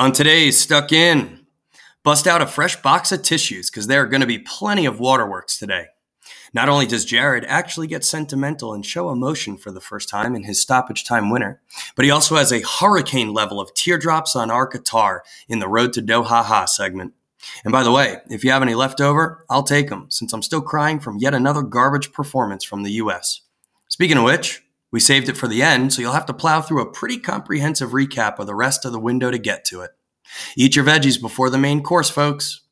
On today's Stuck In, bust out a fresh box of tissues because there are going to be plenty of waterworks today. Not only does Jared actually get sentimental and show emotion for the first time in his stoppage time winner, but he also has a hurricane level of teardrops on our guitar in the Road to Doha Ha segment. And by the way, if you have any left over, I'll take them since I'm still crying from yet another garbage performance from the US. Speaking of which, we saved it for the end, so you'll have to plow through a pretty comprehensive recap of the rest of the window to get to it. Eat your veggies before the main course, folks.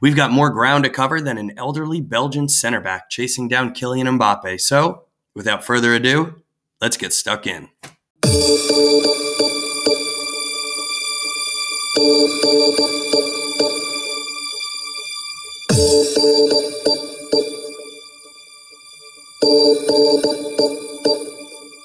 We've got more ground to cover than an elderly Belgian center back chasing down Kylian Mbappe. So, without further ado, let's get stuck in.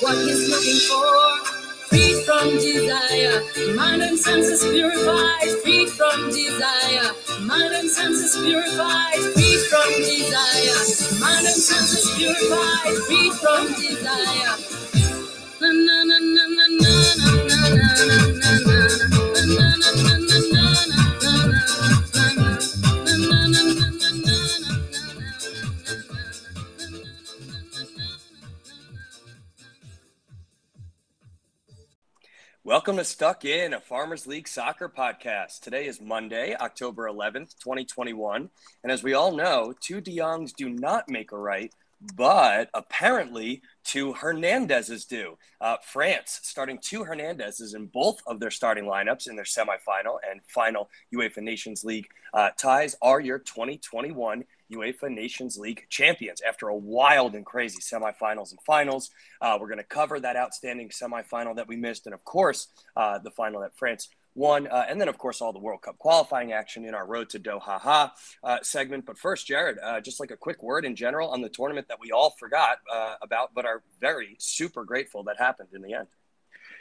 What he's looking for free from desire. Mind and senses purified, free from desire. Mind and senses purified, free from desire. Mind and senses purified, free from desire. Na na na na na na na na na na na Welcome to Stuck In, a Farmers League soccer podcast. Today is Monday, October 11th, 2021. And as we all know, two De Jongs do not make a right, but apparently two Hernandezes do. Uh, France starting two Hernandezes in both of their starting lineups in their semifinal and final UEFA Nations League uh, ties are your 2021 UEFA Nations League champions after a wild and crazy semifinals and finals. Uh, we're going to cover that outstanding semifinal that we missed, and of course, uh, the final that France won, uh, and then of course all the World Cup qualifying action in our Road to Doha Ha uh, segment. But first, Jared, uh, just like a quick word in general on the tournament that we all forgot uh, about, but are very super grateful that happened in the end.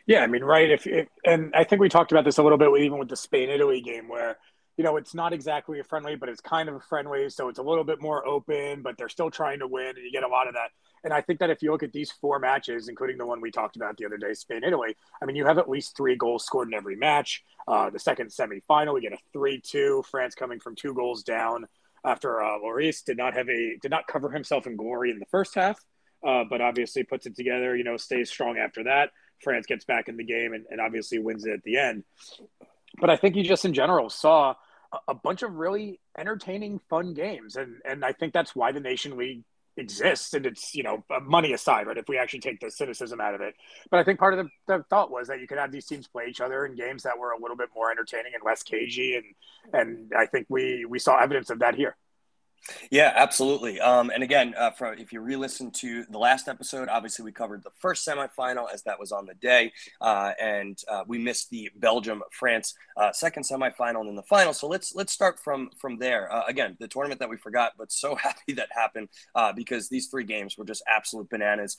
Yeah, I mean, right. If, if and I think we talked about this a little bit even with the Spain Italy game where you know, it's not exactly a friendly, but it's kind of a friendly. So it's a little bit more open, but they're still trying to win. And you get a lot of that. And I think that if you look at these four matches, including the one we talked about the other day, Spain, Italy, I mean, you have at least three goals scored in every match. Uh, the second semifinal, we get a 3 2, France coming from two goals down after uh, Lloris did not have a, did not cover himself in glory in the first half, uh, but obviously puts it together, you know, stays strong after that. France gets back in the game and, and obviously wins it at the end. But I think you just in general saw a bunch of really entertaining, fun games, and and I think that's why the Nation League exists. And it's you know uh, money aside, right? If we actually take the cynicism out of it, but I think part of the, the thought was that you could have these teams play each other in games that were a little bit more entertaining and less cagey, and and I think we we saw evidence of that here. Yeah, absolutely. Um, and again, uh, from, if you re-listen to the last episode, obviously we covered the first semifinal as that was on the day, uh, and uh, we missed the Belgium France uh, second semifinal and then the final. So let's let's start from from there. Uh, again, the tournament that we forgot, but so happy that happened uh, because these three games were just absolute bananas.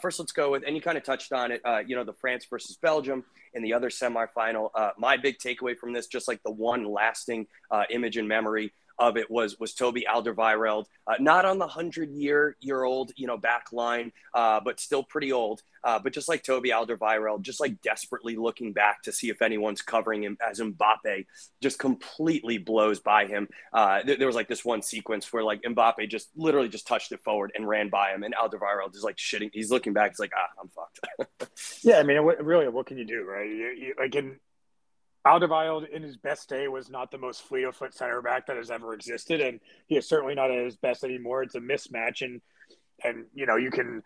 first, let's go with, and you kind of touched on it. you know, the France versus Belgium in the other semifinal. my big takeaway from this, just like the one lasting image in memory of it was was Toby Alderweireld, uh, not on the hundred year year old you know back line, uh, but still pretty old. Uh, but just like Toby Alderweireld, just like desperately looking back to see if anyone's covering him as Mbappe just completely blows by him. Uh, th- there was like this one sequence where like Mbappe just literally just touched it forward and ran by him, and Alderweireld is like shitting. He's looking back. He's like, ah, I'm fucked. yeah, I mean, what, really, what can you do, right? You, you, like in Alderweireld in his best day was not the most fleet of foot center back that has ever existed, and he is certainly not at his best anymore. It's a mismatch, and and you know you can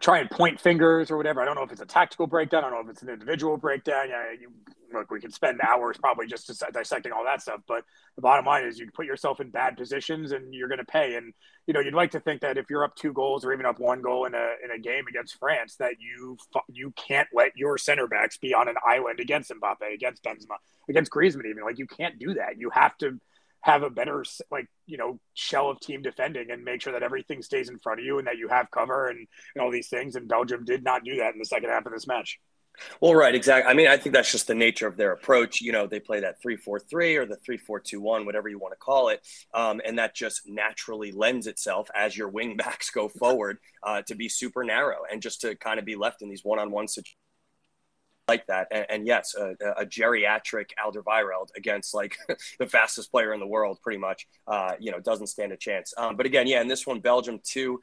try and point fingers or whatever. I don't know if it's a tactical breakdown. I don't know if it's an individual breakdown. Yeah, you, look, we could spend hours probably just dissecting all that stuff. But the bottom line is you put yourself in bad positions and you're going to pay. And you know, you'd like to think that if you're up two goals or even up one goal in a in a game against France, that you you can't let your center backs be on an island against Mbappe, against Benzema, against Griezmann. Even like you can't do that. You have to have a better like you know shell of team defending and make sure that everything stays in front of you and that you have cover and, and all these things. And belgium did not do that in the second half of this match. Well right exactly i mean i think that's just the nature of their approach. You know they play that 3-4-3 or the 3-4-2-1 whatever you want to call it um, and that just naturally lends itself as your wing backs go forward uh, to be super narrow and just to kind of be left in these one-on-one situations like that. And, and yes, a, a, geriatric Alderweireld against like the fastest player in the world, pretty much, uh, you know, doesn't stand a chance. Um, but again, yeah, in this one, Belgium two,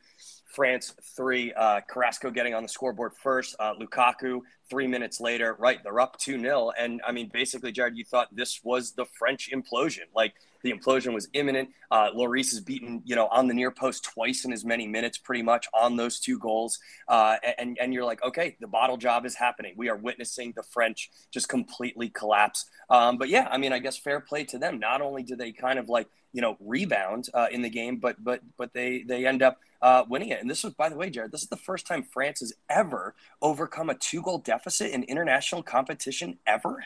France three. Uh, Carrasco getting on the scoreboard first. Uh, Lukaku three minutes later, right? They're up 2 0. And I mean, basically, Jared, you thought this was the French implosion. Like the implosion was imminent. Uh, Lloris is beaten, you know, on the near post twice in as many minutes, pretty much on those two goals. Uh, and, and you're like, okay, the bottle job is happening. We are witnessing the French just completely collapse. Um, but yeah, I mean, I guess fair play to them. Not only do they kind of like, you know, rebound uh, in the game, but but but they they end up uh, winning it. And this was, by the way, Jared, this is the first time France has ever overcome a two goal deficit in international competition ever.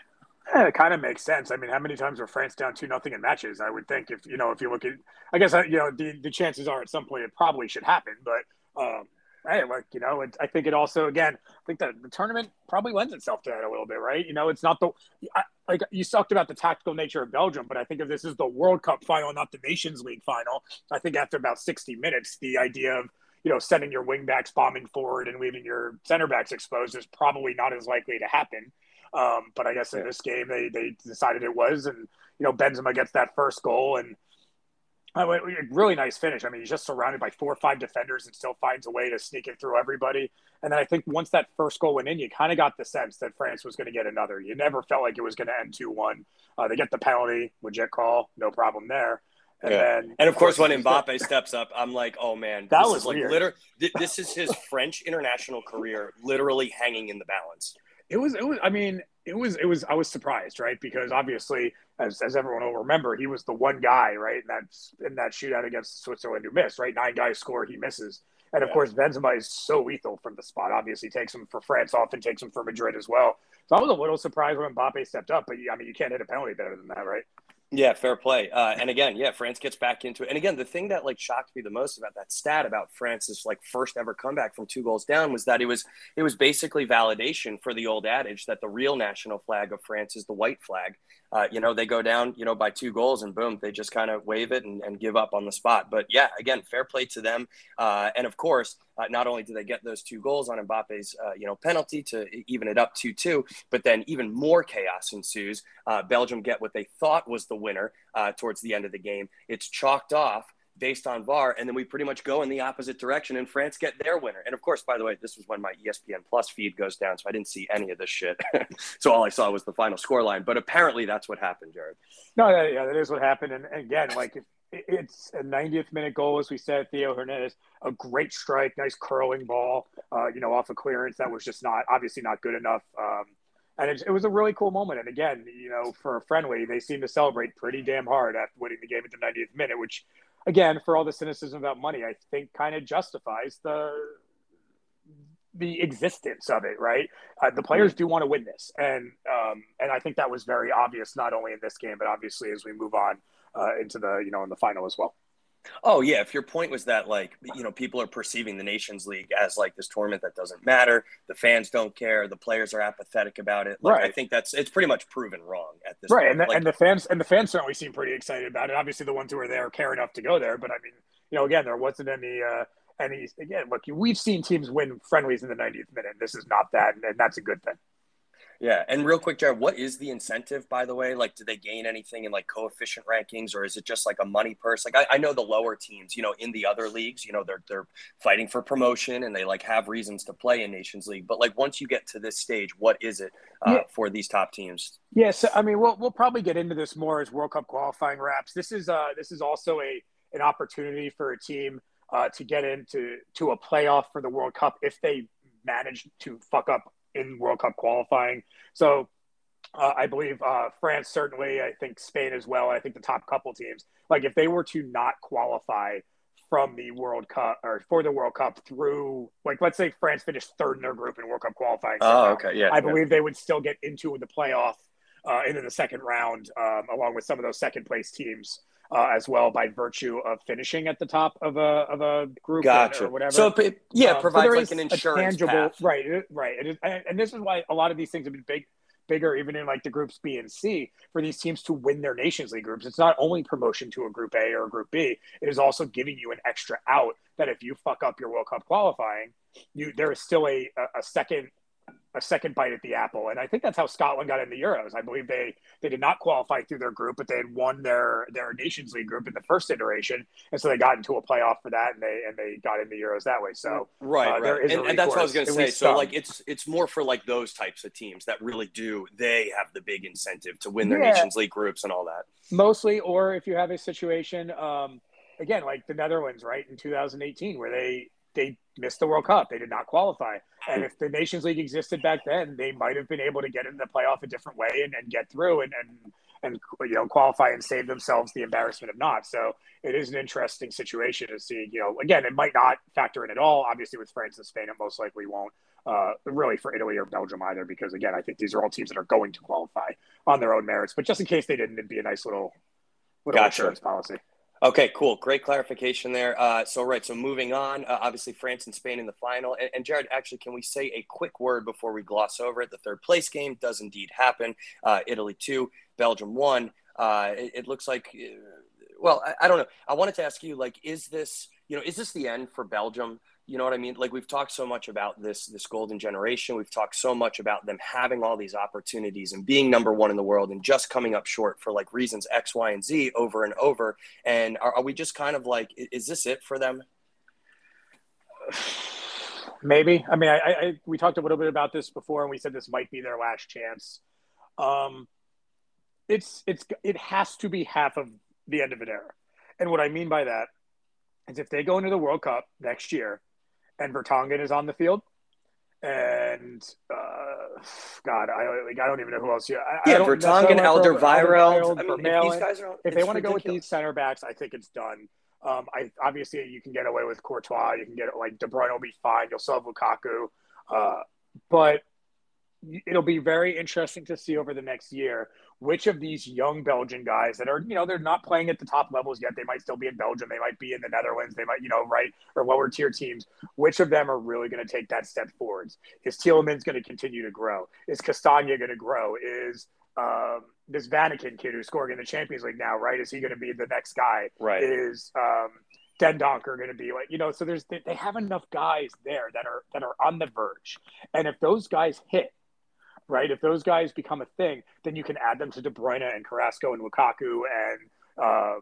Yeah, it kind of makes sense. I mean, how many times were France down two nothing in matches? I would think if you know if you look at, I guess uh, you know the, the chances are at some point it probably should happen. But um, hey, like you know, it, I think it also again, I think that the tournament probably lends itself to that a little bit, right? You know, it's not the I, like you talked about the tactical nature of Belgium, but I think if this is the World Cup final, not the Nations League final, I think after about sixty minutes, the idea of you know, sending your wingbacks bombing forward and leaving your center backs exposed is probably not as likely to happen. Um, but I guess in this game, they, they decided it was. And, you know, Benzema gets that first goal and really nice finish. I mean, he's just surrounded by four or five defenders and still finds a way to sneak it through everybody. And then I think once that first goal went in, you kind of got the sense that France was going to get another. You never felt like it was going to end 2 1. Uh, they get the penalty, legit call, no problem there. And, yeah. then, and of course, when Mbappe steps up, I'm like, oh man, that was like literally. this is his French international career literally hanging in the balance. It was. It was. I mean, it was. It was. I was surprised, right? Because obviously, as, as everyone will remember, he was the one guy, right, in that in that shootout against Switzerland who missed, right? Nine guys score, he misses. And of yeah. course, Benzema is so lethal from the spot. Obviously, takes him for France, often takes him for Madrid as well. So I was a little surprised when Mbappe stepped up, but I mean, you can't hit a penalty better than that, right? Yeah, fair play. Uh, and again, yeah, France gets back into it. And again, the thing that like shocked me the most about that stat about France's like first ever comeback from two goals down was that it was it was basically validation for the old adage that the real national flag of France is the white flag. Uh, you know, they go down, you know, by two goals and boom, they just kind of wave it and, and, give up on the spot. But yeah, again, fair play to them. Uh, and of course, uh, not only do they get those two goals on Mbappe's, uh, you know, penalty to even it up 2-2, but then even more chaos ensues. Uh, Belgium get what they thought was the winner towards the end of the game. It's chalked off based on VAR, and then we pretty much go in the opposite direction, and France get their winner. And of course, by the way, this was when my ESPN Plus feed goes down, so I didn't see any of this shit. so all I saw was the final score line. But apparently, that's what happened, Jared. No, yeah, yeah that is what happened. And again, like it's a 90th minute goal, as we said. Theo Hernandez, a great strike, nice curling ball, uh, you know, off a clearance that was just not obviously not good enough. Um, and it, it, was a really cool moment. And again, you know, for a friendly, they seem to celebrate pretty damn hard after winning the game at the 90th minute, which again, for all the cynicism about money, I think kind of justifies the the existence of it, right? Uh, the players do want to win this, and um, and I think that was very obvious not only in this game, but obviously as we move on uh, into the you know in the final as well. Oh yeah, if your point was that like you know people are perceiving the Nations League as like this tournament that doesn't matter, the fans don't care, the players are apathetic about it. Like, right. I think that's it's pretty much proven wrong at this right. point. And the, like, and the fans and the fans certainly seem pretty excited about it. Obviously, the ones who are there care enough to go there. But I mean, you know, again, there wasn't any uh, any again. Look, we've seen teams win friendlies in the 90th minute. This is not that, and that's a good thing. Yeah, and real quick, Jared, what is the incentive? By the way, like, do they gain anything in like coefficient rankings, or is it just like a money purse? Like, I, I, know the lower teams, you know, in the other leagues, you know, they're they're fighting for promotion and they like have reasons to play in Nations League. But like, once you get to this stage, what is it uh, yeah. for these top teams? Yes, yeah, so, I mean, we'll we'll probably get into this more as World Cup qualifying wraps. This is uh this is also a an opportunity for a team uh, to get into to a playoff for the World Cup if they manage to fuck up in World Cup qualifying. So uh, I believe uh, France certainly. I think Spain as well. I think the top couple teams, like if they were to not qualify from the World Cup or for the World Cup through, like let's say France finished third in their group in World Cup qualifying. Oh, okay, yeah. I yeah. believe they would still get into the playoff uh, into the second round, um, along with some of those second place teams. Uh, as well by virtue of finishing at the top of a of a group gotcha. or whatever. So yeah, um, provides so like an insurance tangible, path. right? Right, and, and this is why a lot of these things have been big bigger even in like the groups B and C for these teams to win their Nations League groups. It's not only promotion to a group A or a group B, it is also giving you an extra out that if you fuck up your World Cup qualifying, you there is still a a second a second bite at the apple. And I think that's how Scotland got in the Euros. I believe they they did not qualify through their group, but they had won their their Nations League group in the first iteration, and so they got into a playoff for that, and they and they got in the Euros that way. So right, uh, right, and, and, that's what I was going to say. So like it's it's more for like those types of teams that really do they have the big incentive to win their yeah. Nations League groups and all that. Mostly, or if you have a situation. Um, again, like the Netherlands, right in 2018, where they they missed the World Cup. They did not qualify. And if the Nations League existed back then, they might have been able to get in the playoff a different way and, and get through and, and and you know qualify and save themselves the embarrassment of not. So it is an interesting situation to see. You know, again, it might not factor in at all. Obviously, with France and Spain, it most likely won't. Uh, really for Italy or Belgium either, because again, I think these are all teams that are going to qualify on their own merits. But just in case they didn't, it'd be a nice little little gotcha. insurance policy. Okay, cool. Great clarification there. Uh, so, right. So, moving on, uh, obviously, France and Spain in the final. And, and, Jared, actually, can we say a quick word before we gloss over it? The third place game does indeed happen. Uh, Italy two, Belgium one. Uh, it, it, looks like, uh, well, I, I, don't know. I wanted to ask you, like, is this, you know, is this the end for Belgium? You know what I mean? Like we've talked so much about this this golden generation. We've talked so much about them having all these opportunities and being number one in the world and just coming up short for like reasons X, Y, and Z over and over. And are, are we just kind of like, is this it for them? Maybe. I mean, I, I, we talked a little bit about this before, and we said this might be their last chance. Um, it's it's it has to be half of the end of an era, and what I mean by that is if they go into the World Cup next year and Vertonghen is on the field. And uh, God, I like I don't even know who else. Yeah, I, yeah, I Vertonghen, Alderweireld. I mean, if, these guys are, if they want to go with these center backs, I think it's done. Um, I obviously you can get away with Courtois. You can get like De Bruyne will be fine. You'll still have Lukaku, uh, but it'll be very interesting to see over the next year which of these young Belgian guys that are, you know, they're not playing at the top levels yet. They might still be in Belgium. They might be in the Netherlands. They might, you know, right or lower tier teams. Which of them are really going to take that step forwards? Is Tielemans going to continue to grow? Is Castagne going to grow? Is um, this Vanaken kid who's scoring in the Champions League now, right? Is he going to be the next guy? Right. Is um, Dendoncker going to be like, you know, so there's they have enough guys there that are that are on the verge, and if those guys hit right? If those guys become a thing, then you can add them to De Bruyne and Carrasco and Lukaku and uh,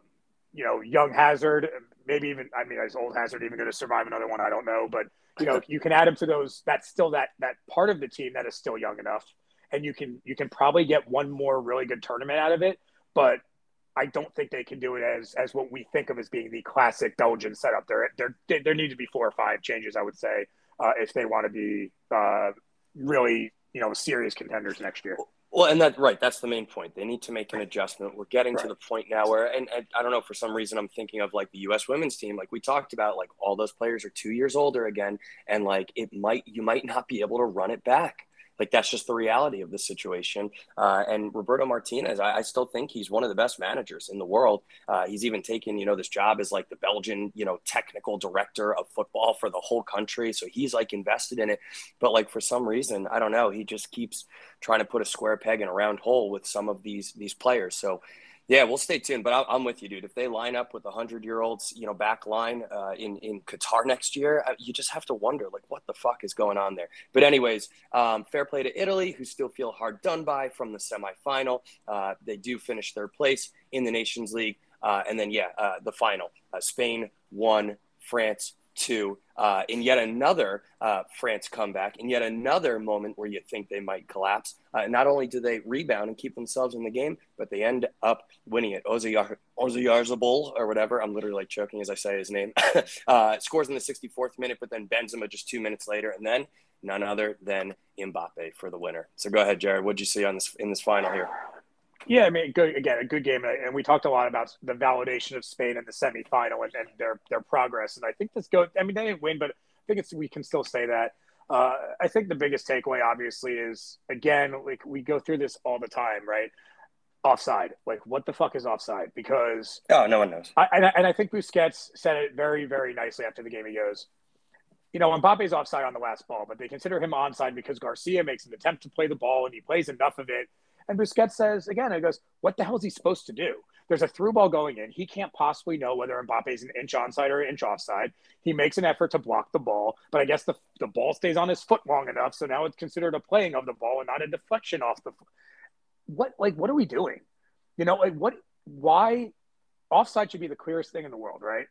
you know young Hazard, maybe even I mean is old Hazard even going to survive another one? I don't know, but you know you can add him to those. That's still that that part of the team that is still young enough, and you can you can probably get one more really good tournament out of it, but. I don't think they can do it as as what we think of as being the classic Belgian setup. There, there, there need to be four or five changes, I would say, uh, if they want to be uh, really you know serious contenders next year. Well, and that right, that's the main point. They need to make an adjustment. We're getting right. to the point now where, and, and, I don't know, for some reason, I'm thinking of like the U.S. women's team. Like we talked about, like all those players are two years older again, and like it might, you might not be able to run it back. Like that's just the reality of the situation. Uh, and Roberto Martinez, I, I, still think he's one of the best managers in the world. Uh, he's even taken, you know, this job as like the Belgian, you know, technical director of football for the whole country. So he's like invested in it. But like for some reason, I don't know, he just keeps trying to put a square peg in a round hole with some of these these players. So yeah, we'll stay tuned. But I'm with you, dude. If they line up with a hundred year olds, you know, back line uh, in in Qatar next year, uh, you just have to wonder, like, what the fuck is going on there? But anyways, um, fair play to Italy, who still feel hard done by from the semifinal. Uh, they do finish third place in the Nations League, uh, and then yeah, uh, the final. Uh, Spain won, France two uh, in yet another uh, France comeback, in yet another moment where you think they might collapse. Uh, not only do they rebound and keep themselves in the game, but they end up winning it. Oyarzabal or whatever, I'm literally like choking as I say his name, uh, scores in the 64th minute, but then Benzema just two minutes later, and then none other than Mbappe for the winner. So go ahead, Jared. What'd you see on this in this final here? Yeah, I mean, good again, a good game, and we talked a lot about the validation of Spain in the semifinal and, and their their progress. And I think this goes. I mean, they didn't win, but I think it's we can still say that. Uh, I think the biggest takeaway, obviously, is again, like we go through this all the time, right? Offside. Like, what the fuck is offside? Because oh, no one knows. I, and, I, and I think Busquets said it very, very nicely after the game. He goes, you know, Mbappe's offside on the last ball, but they consider him onside because Garcia makes an attempt to play the ball and he plays enough of it and Busquets says again, he goes, "What the hell is he supposed to do?" There's a through ball going in. He can't possibly know whether Mbappe's an inch onside or an inch offside. He makes an effort to block the ball, but I guess the, the ball stays on his foot long enough, so now it's considered a playing of the ball and not a deflection off the. What like what are we doing? You know, like what? Why? Offside should be the clearest thing in the world, right?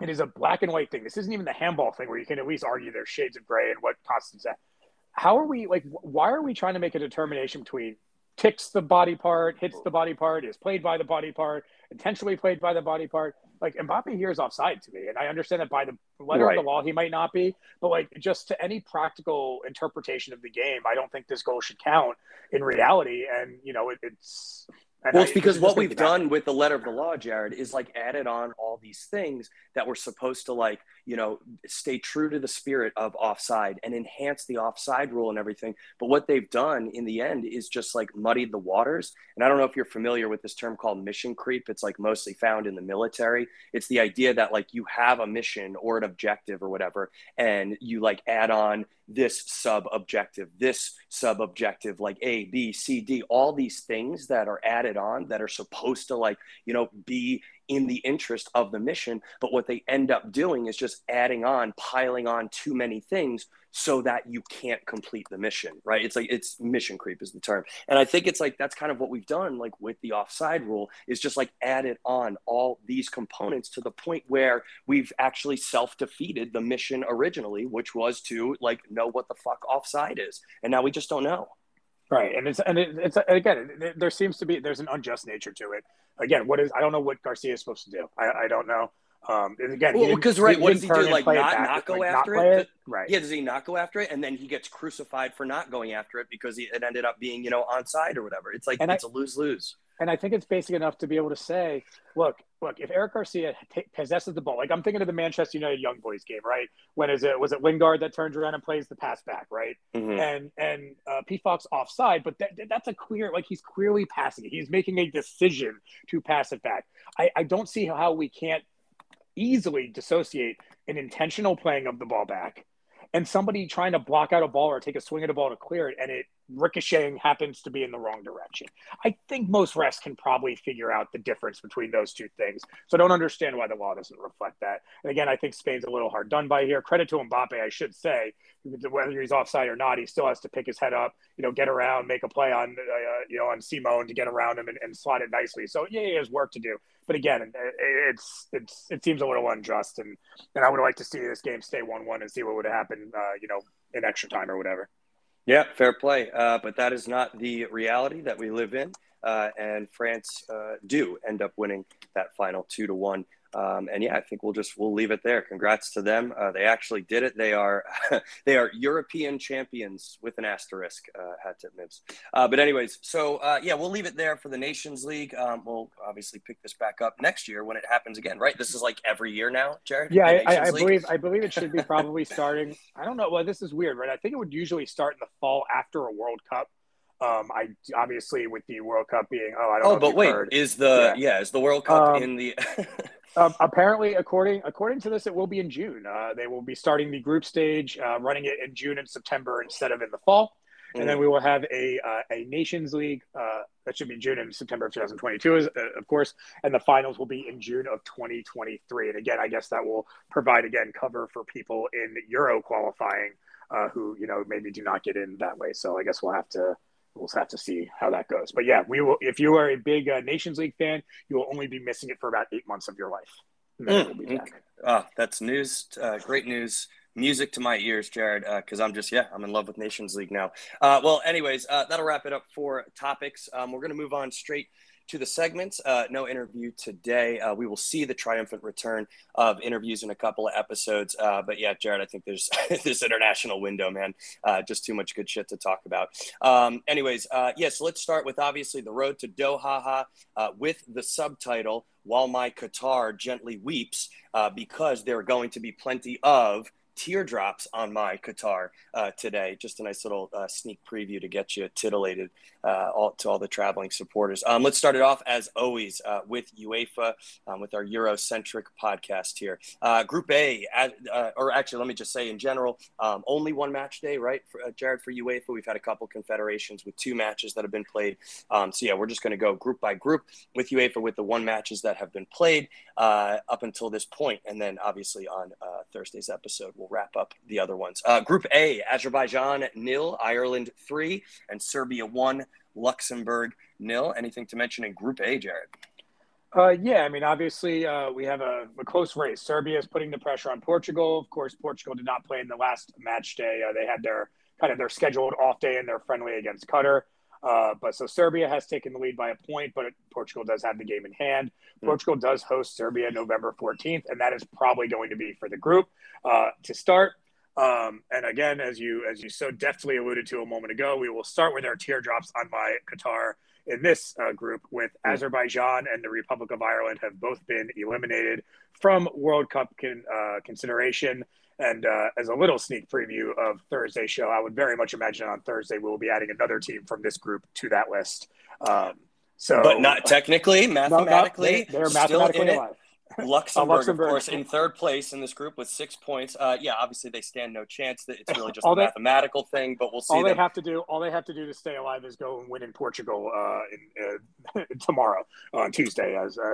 It is a black and white thing. This isn't even the handball thing where you can at least argue there's shades of gray and what constitutes that. How are we like? Why are we trying to make a determination between ticks the body part, hits the body part, is played by the body part, intentionally played by the body part. Like Mbappe here is offside to me, and I understand that by the letter right. of the law he might not be, but like just to any practical interpretation of the game, I don't think this goal should count in reality. And you know, it, it's well, it's because what we've done with the letter of the law, Jared, is like added on all these things that we're supposed to like, you know, stay true to the spirit of offside and enhance the offside rule and everything. But what they've done in the end is just like muddied the waters. And I don't know if you're familiar with this term called mission creep. It's like mostly found in the military. It's the idea that like you have a mission or an objective or whatever, and you like add on this sub objective, this sub objective, like A, B, C, D, all these things that are added on that are supposed to like, you know, be in the interest of the mission. But what they end up doing is just adding on, piling on too many things so that you can't complete the mission, right? It's like it's mission creep is the term. And I think it's like that's kind of what we've done, like with the offside rule, is just like added on all these components to the point where we've actually self defeated the mission originally, which was to like know what the fuck offside is. And now we just don't know. Right, and it's and it, it's again, it, there seems to be there's an unjust nature to it. Again, what is I don't know what Garcia is supposed to do. I, I don't know. Um, and again, well, because right, what does he do? Like not not go like, after it? it? Right. Yeah, does he not go after it, and then he gets crucified for not going after it because he, it ended up being you know onside or whatever. It's like and it's I, a lose lose. And I think it's basic enough to be able to say, look, look, if Eric Garcia t- possesses the ball, like I'm thinking of the Manchester United Young Boys game, right? When is it? Was it Lingard that turns around and plays the pass back, right? Mm-hmm. And and uh, Pefok's offside, but that, that's a clear, like he's clearly passing it. He's making a decision to pass it back. I, I don't see how we can't easily dissociate an intentional playing of the ball back and somebody trying to block out a ball or take a swing at a ball to clear it and it ricocheting happens to be in the wrong direction. I think most refs can probably figure out the difference between those two things. So I don't understand why the law doesn't reflect that. And again, I think Spain's a little hard done by here. Credit to Mbappe, I should say, whether he's offside or not, he still has to pick his head up, you know, get around, make a play on, uh, you know, on Simón to get around him and, and slot it nicely. So yeah, he has work to do. But again, it's it's it seems a little unjust, and and I would like to see this game stay one-one and see what would happen, uh, you know, in extra time or whatever. Yeah, fair play. Uh, but that is not the reality that we live in. Uh, and France uh, do end up winning that final two to one. Um, and yeah, I think we'll just we'll leave it there. Congrats to them. Uh, they actually did it. They are they are European champions with an asterisk. Uh, hat tip Mibs. Uh, but anyways, so uh, yeah, we'll leave it there for the Nations League. Um, we'll obviously pick this back up next year when it happens again. Right? This is like every year now, Jared. Yeah, I, I, I believe I believe it should be probably starting. I don't know. Well, this is weird, right? I think it would usually start in the fall after a World Cup. Um, I obviously with the World Cup being oh I don't oh but wait heard. is the yeah. yeah. is the World Cup um, in the um, apparently according according to this it will be in June uh, they will be starting the group stage uh, running it in June and September instead of in the fall mm. and then mm. we will have a uh, a Nations League uh, that should be June and September of 2022 uh, of course and the finals will be in June of 2023 and again I guess that will provide again cover for people in Euro qualifying uh, who you know maybe do not get in that way so I guess we'll have to we'll have to see how that goes. But yeah, we will. If you are a big uh, Nations League fan, you will only be missing it for about eight months of your life. Mm, Oh, that's news. Uh, great news. Music to my ears, Jared, because uh, I'm just, yeah, I'm in love with Nations League now. Uh, well, anyways, uh, that'll wrap it up for topics. Um, we're going to move on straight to the segments. Uh, no interview today. Uh, we will see the triumphant return of interviews in a couple of episodes. Uh, but yeah, Jared, I think there's this international window, man. Uh, just too much good shit to talk about. Um, anyways, yes, yeah, so let's start with obviously the road to Doha uh, with the subtitle "While My Qatar Gently Weeps," uh, because there are going to be plenty of teardrops on my Qatar uh, today. Just a nice little uh, sneak preview to get you titillated uh, all, to all the traveling supporters. Um, let's start it off as always uh, with UEFA, um, with our Eurocentric podcast here. Uh, Group A, uh, or actually, let me just say in general, um, only one match day, right, for, Jared, for UEFA. We've had a couple confederations with two matches that have been played. Um, so yeah, we're just going to go group by group with UEFA with the one matches that have been played up until this point, and then obviously on Thursday's episode we'll wrap up the other ones. Uh, group A, Azerbaijan nil, Ireland three, and Serbia one, Luxembourg nil. Anything to mention in Group A, Jared? Uh, yeah, I mean, obviously, uh, we have a, a, close race. Serbia is putting the pressure on Portugal. Of course, Portugal did not play in the last match day. Uh, they had their kind of their scheduled off day in their friendly against Qatar. Uh, but so Serbia has taken the lead by a point, but Portugal does have the game in hand. Mm. Portugal does host Serbia November 14th, and that is probably going to be for the group uh, to start. Um, and again, as you as you so deftly alluded to a moment ago, we will start with our teardrops on my Qatar in this uh, group with mm. Azerbaijan and the Republic of Ireland have both been eliminated from World Cup con, uh, consideration. And uh, as a little sneak preview of Thursday's show, I would very much imagine on Thursday we will be adding another team from this group to that list. Um, so, but not technically, mathematically, no, they're mathematically alive. Luxembourg, Luxembourg, of course, in third place in this group with six points. Uh, yeah, obviously they stand no chance. That it's really just a they, mathematical thing, but we'll see. All them. they have to do, all they have to do to stay alive, is go and win in Portugal uh, in, uh, tomorrow on Tuesday. As uh,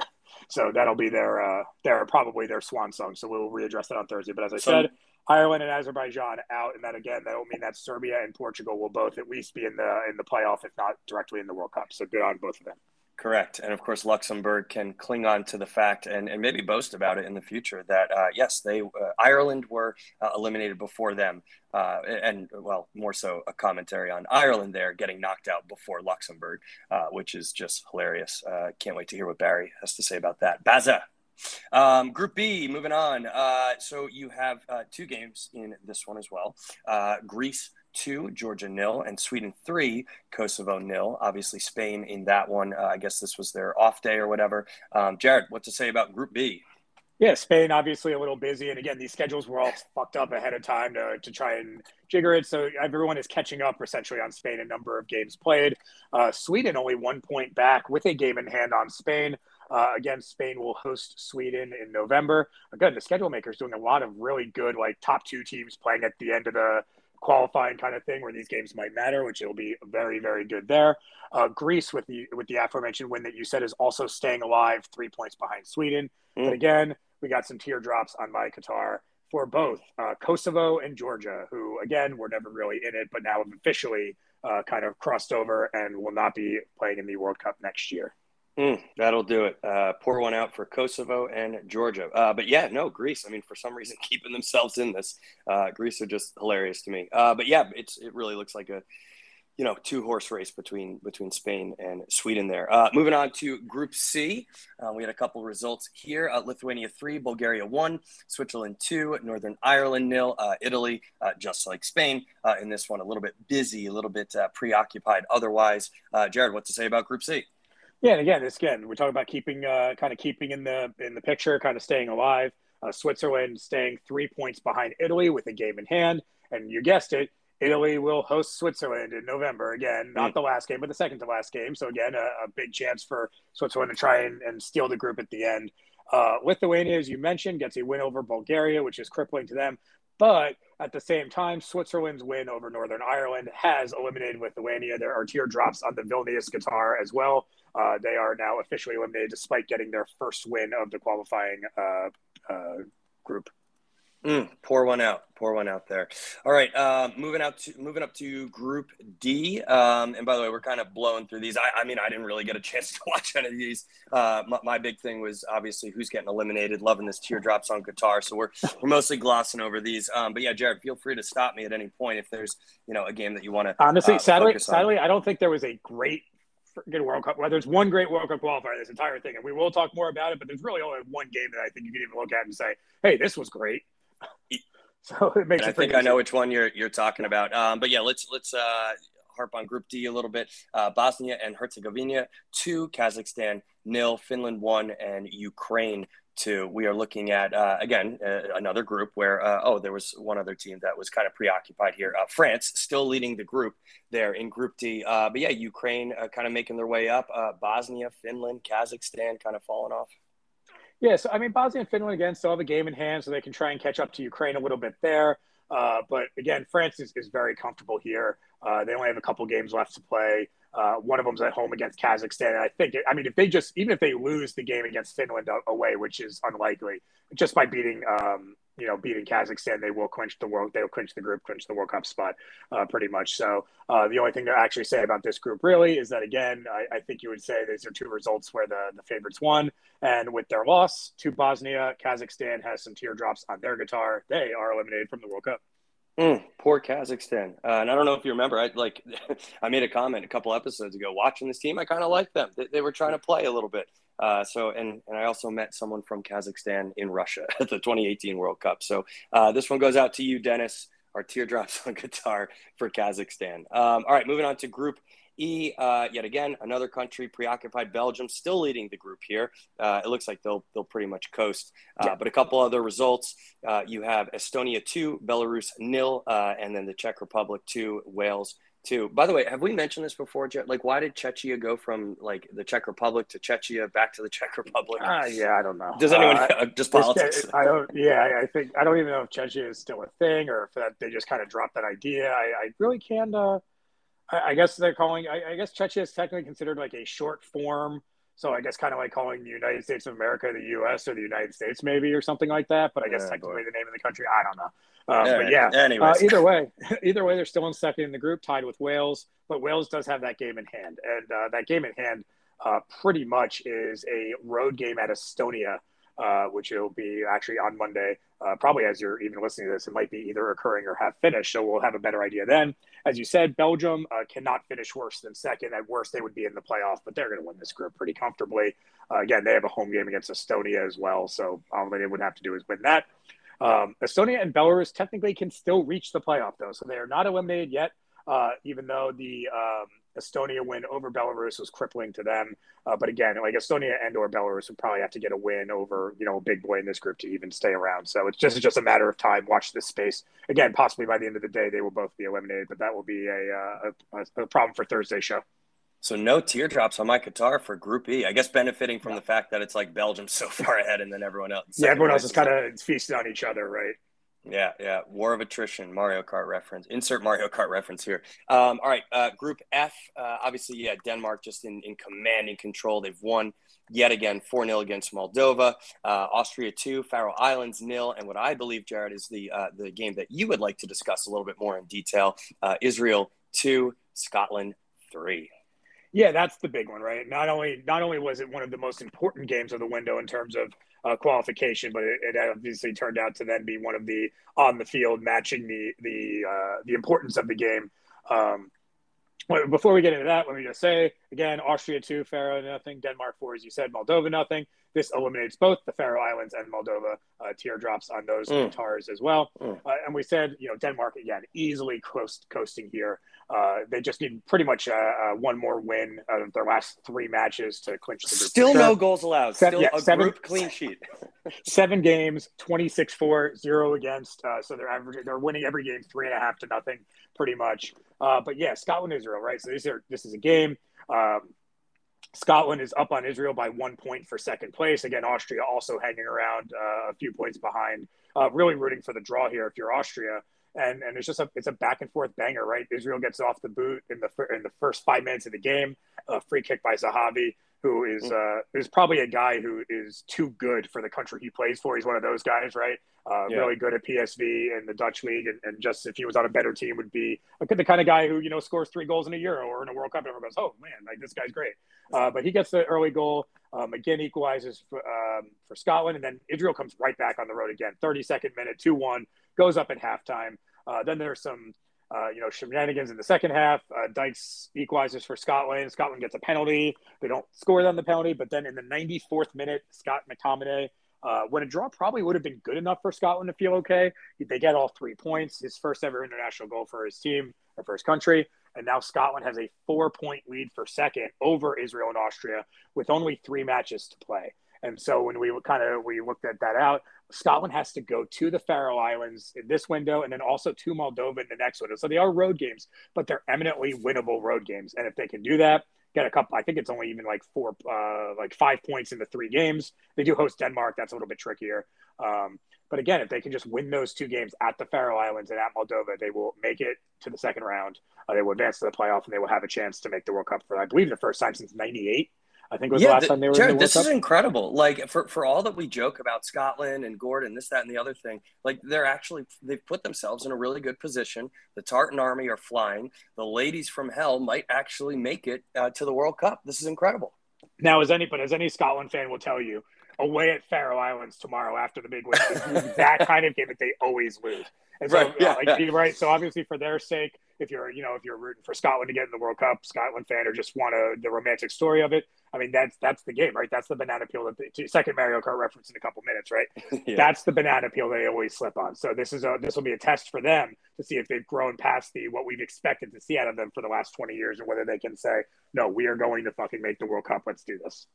so, that'll be their uh, their probably their swan song. So we'll readdress that on Thursday. But as I so, said, Ireland and Azerbaijan out, and then again, that will mean that Serbia and Portugal will both at least be in the in the playoff, if not directly in the World Cup. So good on both of them. Correct. And of course, Luxembourg can cling on to the fact and, and maybe boast about it in the future that, uh, yes, they uh, Ireland were uh, eliminated before them. Uh, and, well, more so a commentary on Ireland there getting knocked out before Luxembourg, uh, which is just hilarious. Uh, can't wait to hear what Barry has to say about that. Baza. Um, group B, moving on. so you have two games in this one as well. Greece two, Georgia nil, and Sweden three, Kosovo nil. Obviously, Spain in that one. Uh, I guess this was their off day or whatever. Um, Jared, what to say about Group B? Yeah, Spain obviously a little busy, and again, these schedules were all fucked up ahead of time to, to try and jigger it. So everyone is catching up essentially on Spain. A number of games played. Uh, Sweden only one point back with a game in hand on Spain. Uh, again, Spain will host Sweden in November. Again, the schedule maker is doing a lot of really good, like top two teams playing at the end of the qualifying kind of thing where these games might matter, which it will be very, very good there. Uh, Greece, with the with the aforementioned win that you said, is also staying alive, three points behind Sweden. Mm. But again, we got some teardrops on my Qatar for both uh, Kosovo and Georgia, who again were never really in it, but now have officially uh, kind of crossed over and will not be playing in the World Cup next year. Mm, that'll do it. Uh, pour one out for Kosovo and Georgia. Uh, but yeah, no, Greece. I mean, for some reason, keeping themselves in this. Uh, Greece are just hilarious to me. Uh, but yeah, it's it really looks like a you know two horse race between between Spain and Sweden there. Uh, moving on to Group C, uh, we had a couple results here: Lithuania three, Bulgaria one, Switzerland two, Northern Ireland nil, Italy just like Spain in this one a little bit busy, a little bit preoccupied. Otherwise, Jared, what to say about Group C? Yeah, and again, it's again we're talking about keeping uh, kind of keeping in the in the picture, kind of staying alive. Uh, Switzerland staying three points behind Italy with a game in hand, and you guessed it, Italy will host Switzerland in November again. Not mm. the last game, but the second to last game. So again, a, a big chance for Switzerland to try and, and steal the group at the end. Uh, Lithuania, as you mentioned, gets a win over Bulgaria, which is crippling to them. But at the same time, Switzerland's win over Northern Ireland has eliminated Lithuania. There are teardrops on the Vilnius guitar as well. Uh, they are now officially eliminated despite getting their first win of the qualifying uh, uh, group. Mm, pour one out. Pour one out there. All right. Uh, moving out to moving up to Group D. Um, and by the way, we're kind of blowing through these. I, I, mean, I didn't really get a chance to watch any of these. Uh, my, my, big thing was obviously who's getting eliminated. Loving this teardrops on guitar. So we're we're mostly glossing over these. Um, but yeah, Jared, feel free to stop me at any point if there's you know a game that you want to. Honestly, uh, sadly, sadly, I don't think there was a great good World Cup. Well, there's one great World Cup qualifier this entire thing, and we will talk more about it. But there's really only one game that I think you can even look at and say, "Hey, this was great." So it makes. I think I know which one you're you're talking about. Um, but yeah, let's let's uh, harp on Group D a little bit. Uh, Bosnia and Herzegovina two, Kazakhstan nil, Finland one, and Ukraine two. We are looking at uh, again uh, another group where uh, oh there was one other team that was kind of preoccupied here. Uh, France still leading the group there in Group D. Uh, but yeah, Ukraine uh, kind of making their way up. Bosnia, Finland, Kazakhstan kind of falling off. Yeah, so I mean, Bosnia and Finland again still have a game in hand, so they can try and catch up to Ukraine a little bit there. But again, France is, is very comfortable here. They only have a couple games left to play. Uh, one of them's at home against Kazakhstan. And I think, I mean, if they just, even if they lose the game against Finland away, which is unlikely, just by beating um, you know, beating Kazakhstan, they will clinch the world. They'll clinch the group, clinch the World Cup spot, uh, pretty much. So uh, the only thing to actually say about this group really is that again, I, I, think you would say these are two results where the the favorites won, and with their loss to Bosnia, Kazakhstan has some teardrops on their guitar. They are eliminated from the World Cup. Mm, poor Kazakhstan, uh, and I don't know if you remember. I like, I made a comment a couple episodes ago. Watching this team, I kind of liked them. They, they, were trying to play a little bit. Uh, so, and and I also met someone from Kazakhstan in Russia at the 2018 World Cup. So, uh, this one goes out to you, Dennis. Our teardrops on guitar for Kazakhstan. Um, all right, moving on to Group E, uh, yet again, another country preoccupied. Belgium still leading the group here. Uh, it looks like they'll they'll pretty much coast. Uh, yeah. But a couple other results: uh, you have Estonia two, Belarus nil, uh, and then the Czech Republic two, Wales two. By the way, have we mentioned this before? Like, why did Czechia go from like the Czech Republic to Czechia back to the Czech Republic? Uh, yeah, I don't know. Does anyone uh, just politics? I don't. Yeah, I think I don't even know if Czechia is still a thing or if that they just kind of dropped that idea. I, I really can't. I, I guess they're calling. I, I guess Czechia is technically considered like a short form. So I guess kind of like calling the United States of America the U.S. or the United States, maybe, or something like that. But I guess yeah, technically boy. the name of the country, I don't know. Um, yeah, but yeah, uh, either way, either way, they're still in second in the group, tied with Wales. But Wales does have that game in hand, and uh, that game in hand uh, pretty much is a road game at Estonia uh, which will be actually on Monday. Uh, probably as you're even listening to this, it might be either occurring or have finished. So we'll have a better idea then. As you said, Belgium uh, cannot finish worse than second. At worst, they would be in the playoff, but they're going to win this group pretty comfortably. Uh, again, they have a home game against Estonia as well. So all they would have to do is win that. Um, Estonia and Belarus technically can still reach the playoff, though. So they are not eliminated yet, uh, even though the um, Estonia win over Belarus was crippling to them. Uh, but again, like Estonia and or Belarus would probably have to get a win over, you know, a big boy in this group to even stay around. So it's just, it's just a matter of time. Watch this space. Again, possibly by the end of the day, they will both be eliminated, but that will be a, uh, a, a problem for Thursday show. So no teardrops on my guitar for Group E. I guess benefiting from yeah. the fact that it's like Belgium so far ahead, and then everyone else. Yeah, everyone else is kind of feasting on each other, right? Yeah, yeah. War of attrition, Mario Kart reference. Insert Mario Kart reference here. Um, all right, uh, Group F. Uh, obviously, yeah, Denmark just in, in commanding control. They've won yet again 4 0 against Moldova. Uh, Austria 2, Faroe Islands nil. And what I believe, Jared, is the, uh, the game that you would like to discuss a little bit more in detail uh, Israel 2, Scotland 3. Yeah, that's the big one, right? Not only not only was it one of the most important games of the window in terms of uh, qualification, but it, it, obviously turned out to then be one of the on the field matching the the uh, the importance of the game. Um, before we get into that, let me just say again: Austria two, Faroe nothing, Denmark four, as you said, Moldova nothing. This eliminates both the Faroe Islands and Moldova. Uh, teardrops on those mm. guitars as well. Mm. Uh, and we said, you know, Denmark again easily coast, coasting here. Uh, they just need pretty much uh, uh, one more win out of their last three matches to clinch the group. Still no goals allowed. Still yeah, a seven, group clean sheet. seven games, 26 for, zero against. Uh, so they're averaging, they're winning every game three and a half to nothing, pretty much. Uh, but yeah, Scotland, Israel, right? So these are, this is a game. Um, Scotland is up on Israel by one point for second place. Again, Austria also hanging around uh, a few points behind. Uh, really rooting for the draw here if you're Austria and and it's just a it's a back and forth banger, right? Israel gets off the boot in the in the first five minutes of the game, a free kick by Zahavi. who is mm. uh, is probably a guy who is too good for the country he plays for. He's one of those guys, right? Uh, yeah. Really good at PSV and the Dutch league, and, and, just if he was on a better team, would be the kind of guy who you know scores three goals in a Euro or in a World Cup, and everyone goes, "Oh man, like this guy's great." Uh, but he gets the early goal. Um, again, equalizes for, um, for Scotland, and then Israel comes right back on the road again. 32nd minute, 2 1, goes up at halftime. Uh, then there's some uh, you know, shenanigans in the second half. Uh, Dykes equalizes for Scotland. Scotland gets a penalty. They don't score on the penalty, but then in the 94th minute, Scott McTominay, uh, when a draw probably would have been good enough for Scotland to feel okay. They get all three points, his first ever international goal for his team, or for his country. And now Scotland has a four point lead for second over Israel and Austria with only three matches to play. And so when we kind of we looked at that out, Scotland has to go to the Faroe Islands in this window and then also to Moldova in the next window. So they are road games, but they're eminently winnable road games. And if they can do that, get a couple, I think it's only even like four, uh, like five points in the three games. They do host Denmark. That's a little bit trickier. Um, but again, if they can just win those two games at the Faroe Islands and at Moldova, they will make it to the second round. Uh, they will advance to the playoff and they will have a chance to make the World Cup for, I believe, the first time since '98. I think was yeah, the last the, time they were Jared, in the This Cup. is incredible. Like for, for all that we joke about Scotland and Gordon, this, that, and the other thing, like they're actually they've put themselves in a really good position. The Tartan Army are flying. The ladies from hell might actually make it uh, to the World Cup. This is incredible. Now, as any but as any Scotland fan will tell you, away at Faroe Islands tomorrow after the big win that kind of game that they always lose. And so, right, yeah, like, yeah. right. So obviously, for their sake, if you're, you know, if you're rooting for Scotland to get in the World Cup, Scotland fan, or just want a, the romantic story of it, I mean, that's that's the game, right? That's the banana peel. That the second Mario Kart reference in a couple minutes, right? yeah. That's the banana peel they always slip on. So this is a this will be a test for them to see if they've grown past the what we've expected to see out of them for the last twenty years, and whether they can say, no, we are going to fucking make the World Cup. Let's do this.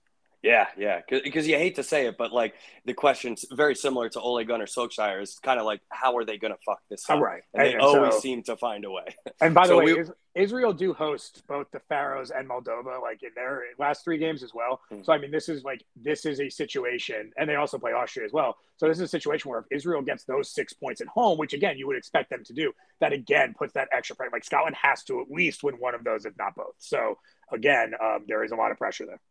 Yeah, yeah, because you hate to say it, but like the question's very similar to Ole Gunnar Solskjaer. Is kind of like, how are they going to fuck this up? Right, and they and always so, seem to find a way. And by the so way, we, Israel do host both the Faroes and Moldova, like in their last three games as well. Mm-hmm. So I mean, this is like this is a situation, and they also play Austria as well. So this is a situation where if Israel gets those six points at home, which again you would expect them to do, that again puts that extra pressure. Like Scotland has to at least win one of those, if not both. So again, um, there is a lot of pressure there.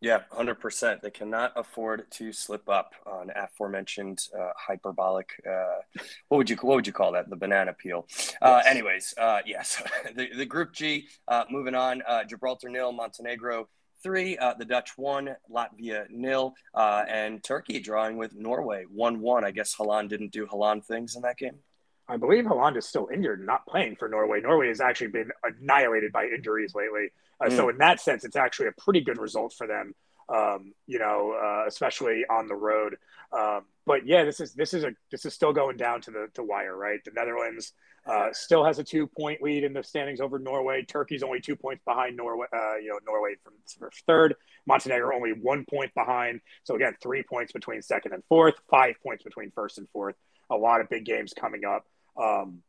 Yeah, hundred percent. They cannot afford to slip up on aforementioned uh, hyperbolic. Uh, what would you what would you call that? The banana peel. Uh, anyways, uh, yes, the, the Group G. Uh, moving on, uh, Gibraltar nil, Montenegro three. the Dutch one, Latvia nil, and Turkey drawing with Norway one one. I guess Haaland didn't do Haaland things in that game. I believe Haaland is still injured, not playing for Norway. Norway has actually been annihilated by injuries lately. Uh, mm. So in that sense, it's actually a pretty good result for them. Um, you know, uh, especially on the road. Um, but yeah, this is this is a this is still going down to the to wire, right? The Netherlands uh, still has a two point lead in the standings over Norway. Turkey's only two points behind Norway. Uh, you know, Norway from, from third. Montenegro only one point behind. So again, three points between second and fourth. Five points between first and fourth. A lot of big games coming up. Um,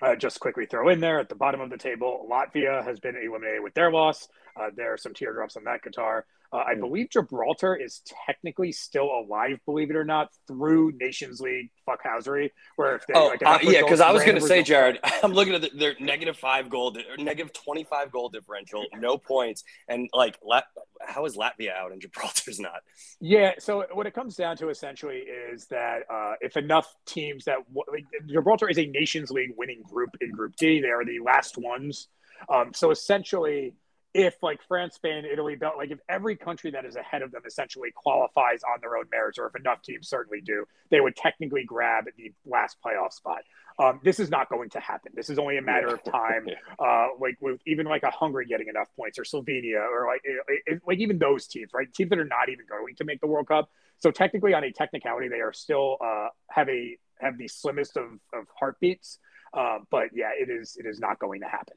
uh, just quickly throw in there at the bottom of the table, Latvia has been eliminated with their loss. Uh, there are some teardrops on that Qatar. Uh, I hmm. believe Gibraltar is technically still alive, believe it or not, through Nations League fuckhousery. Where if they, oh, like, uh, yeah, because I was going to say, Jared, I'm looking at the, their negative five goal, negative 25 goal differential, no points, and like, how is Latvia out and Gibraltar's not? Yeah, so what it comes down to essentially is that uh, if enough teams that like, Gibraltar is a Nations League winning group in Group D, they are the last ones. Um, so essentially if like France, Spain, Italy, Bel- like if every country that is ahead of them essentially qualifies on their own merits, or if enough teams certainly do, they would technically grab the last playoff spot. Um, this is not going to happen. This is only a matter of time. Uh, like with even like a Hungary getting enough points, or Slovenia, or like it, it, like even those teams, right? Teams that are not even going to make the World Cup. So technically, on a technicality, they are still uh, have a have the slimmest of, of heartbeats. Uh, but yeah, it is it is not going to happen.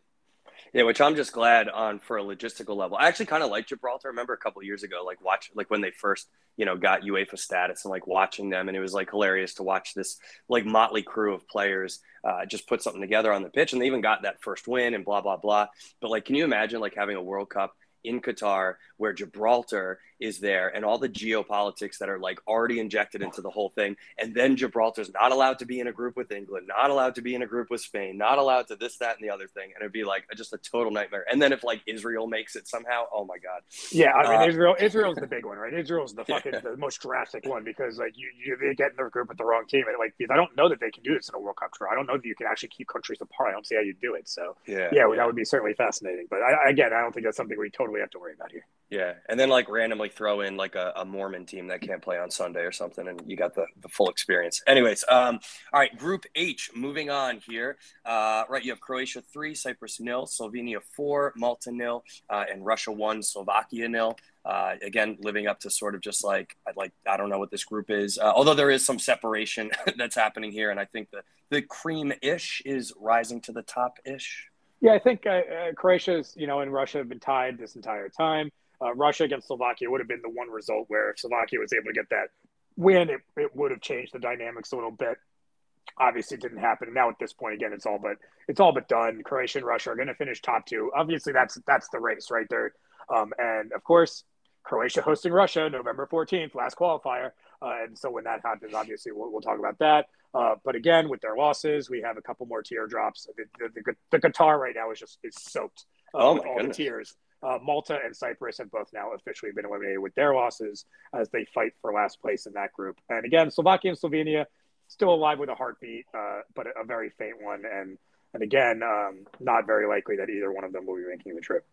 Yeah, which I'm just glad on for a logistical level. I actually kind of like Gibraltar. I remember a couple years ago, like watch like when they first, you know, got UEFA status and like watching them, and it was like hilarious to watch this like motley crew of players uh, just put something together on the pitch, and they even got that first win and blah blah blah. But like, can you imagine like having a World Cup in Qatar where Gibraltar is there and all the geopolitics that are like already injected into the whole thing. And then Gibraltar's not allowed to be in a group with England, not allowed to be in a group with Spain, not allowed to this, that, and the other thing. And it'd be like just a total nightmare. And then if like Israel makes it somehow, oh my God. Yeah. I mean, uh, Israel, Israel's the big one, right? Israel's the fucking, yeah. the most drastic one because like you, you they get in the group with the wrong team. And like, I don't know that they can do this in a World Cup tour. I don't know that you can actually keep countries apart. I don't see how you do it. So yeah, yeah, yeah. that would be certainly fascinating. But I, again, I don't think that's something we totally have to worry about here. Yeah, and then like randomly throw in like a, a, Mormon team that can't play on Sunday or something, and you got the, the full experience. Anyways, um, all right, Group H, moving on here. Uh, right, you have Croatia three, Cyprus nil, Slovenia four, Malta nil, uh, and Russia one, Slovakia nil. Uh, again, living up to sort of just like I like I don't know what this group is, uh, although there is some separation that's happening here, and I think the the cream ish is rising to the top ish. Yeah, I think uh, uh, Croatia's you know and Russia have been tied this entire time. Uh, Russia against Slovakia would have been the one result where if Slovakia was able to get that win, it, it would have changed the dynamics a little bit. Obviously, it didn't happen. Now at this point, again, it's all but it's all but done. Croatia and Russia are going to finish top two. Obviously, that's that's the race right there. Um, and of course, Croatia hosting Russia November 14th, last qualifier. Uh, and so when that happens, obviously we'll, we'll talk about that. Uh, but again, with their losses, we have a couple more teardrops. The, the, the, the guitar right now is just is soaked uh, oh with all goodness. the tears. Uh, Malta and Cyprus have both now officially been eliminated with their losses as they fight for last place in that group. And again, Slovakia and Slovenia still alive with a heartbeat, uh, but a, a, very faint one. And and again, um, not very likely that either one of them will be making the trip.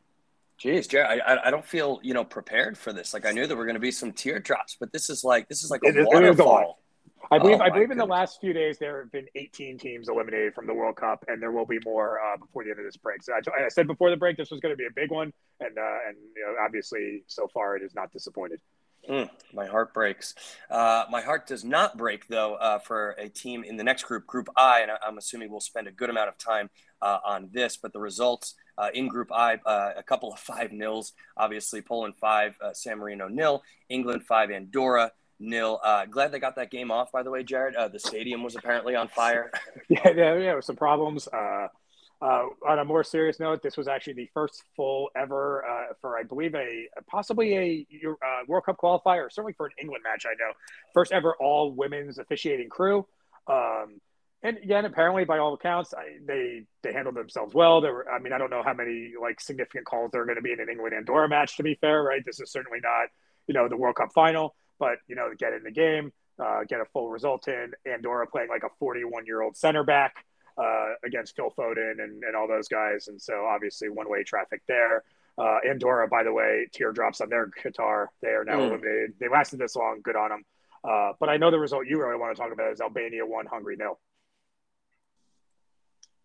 Jeez, Jerry, I, I don't feel you know prepared for this. Like I knew there were going to be some teardrops, but this is like this is like a it waterfall. I believe oh, I believe in the last few days there have been 18 teams eliminated from the World Cup, and there will be more uh, before the end of this break. So I, I, said before the break this was going to be a big one, and uh, and you know, obviously so far it is not disappointed. Mm, my heart breaks. Uh, my heart does not break though uh, for a team in the next group, Group I, and I'm assuming we'll spend a good amount of time uh, on this. But the results uh, in Group I, uh, a couple of five nils. Obviously, Poland five, uh, San Marino nil, England five, Andorra nil. glad they got that game off. By the way, Jared, the stadium was apparently on fire. yeah, yeah, yeah, some problems. Uh, on a more serious note, this was actually the first full ever uh, for, I believe, a possibly a uh, World Cup qualifier, certainly for an England match. I know first ever all women's officiating crew. Um, and again, apparently, by all accounts, I, they they handled themselves well. There were, I mean, I don't know how many like significant calls there are going to be in an England Andorra match. To be fair, right? This is certainly not you know the World Cup final, but you know, get in the game, uh, get a full result in. Andorra playing like a 41 year old center back uh, against Phil Foden and, and all those guys. And so obviously one way traffic there. Uh, Andorra, by the way, teardrops on their guitar. They are now mm. eliminated. They lasted this long. Good on them. Uh, but I know the result you really want to talk about is Albania one, Hungary nil.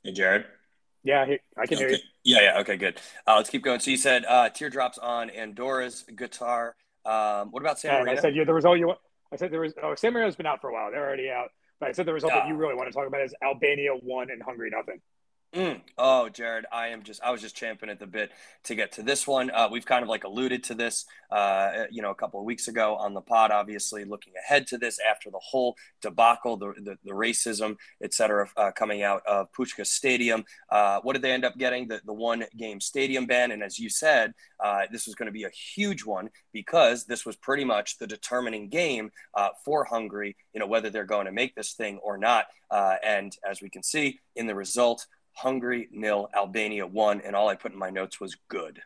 Hey, Jared. Yeah, I can okay. hear you. Yeah, yeah. Okay, good. Uh, let's keep going. So you said uh, teardrops on Andorra's guitar. Um, what about San Marino? I said yeah, the result you. I said there was. Oh, San Marino's been out for a while. They're already out. But I said the result that you really want to talk about is Albania one and Hungary nothing. Mm. Oh, Jared, I am just I was just champing at the bit to get to this one. Uh, we've kind of like alluded to this, uh, you know, a couple of weeks ago on the pod. Obviously, looking ahead to this after the whole debacle, the the, the racism, et cetera, uh, coming out of Puskás Stadium. Uh, what did they end up getting? The the one game stadium ban, and as you said, uh, this was going to be a huge one because this was pretty much the determining game uh, for Hungary. You know whether they're going to make this thing or not. and as we can see in the result. Hungary nil, Albania one, and all I put in my notes was good.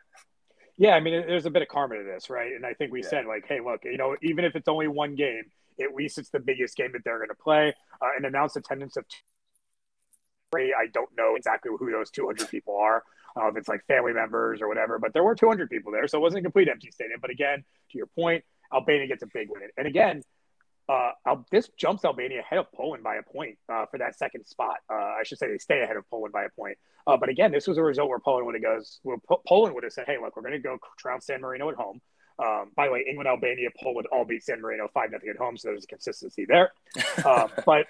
Yeah, I mean, there's a bit of karma to this, right? And I think we yeah. said like, hey, look, you know, even if it's only one game, at least it's the biggest game that they're going to play. Uh, an announced attendance of. three. I don't know exactly who those 200 people are. Uh, if it's like family members or whatever, but there were 200 people there, so it wasn't a complete empty stadium. But again, to your point, Albania gets a big win, and again, uh, this jumps Albania ahead of Poland by a point uh, for that second spot. Uh, I should say they stay ahead of Poland by a point. Uh, but again, this was a result where Poland would have goes. Where Poland would have said, "Hey, look, we're going to go trounce San Marino at home." Um, by the way, England, Albania, Poland all beat San Marino five nothing at home, so there's a consistency there. Um, but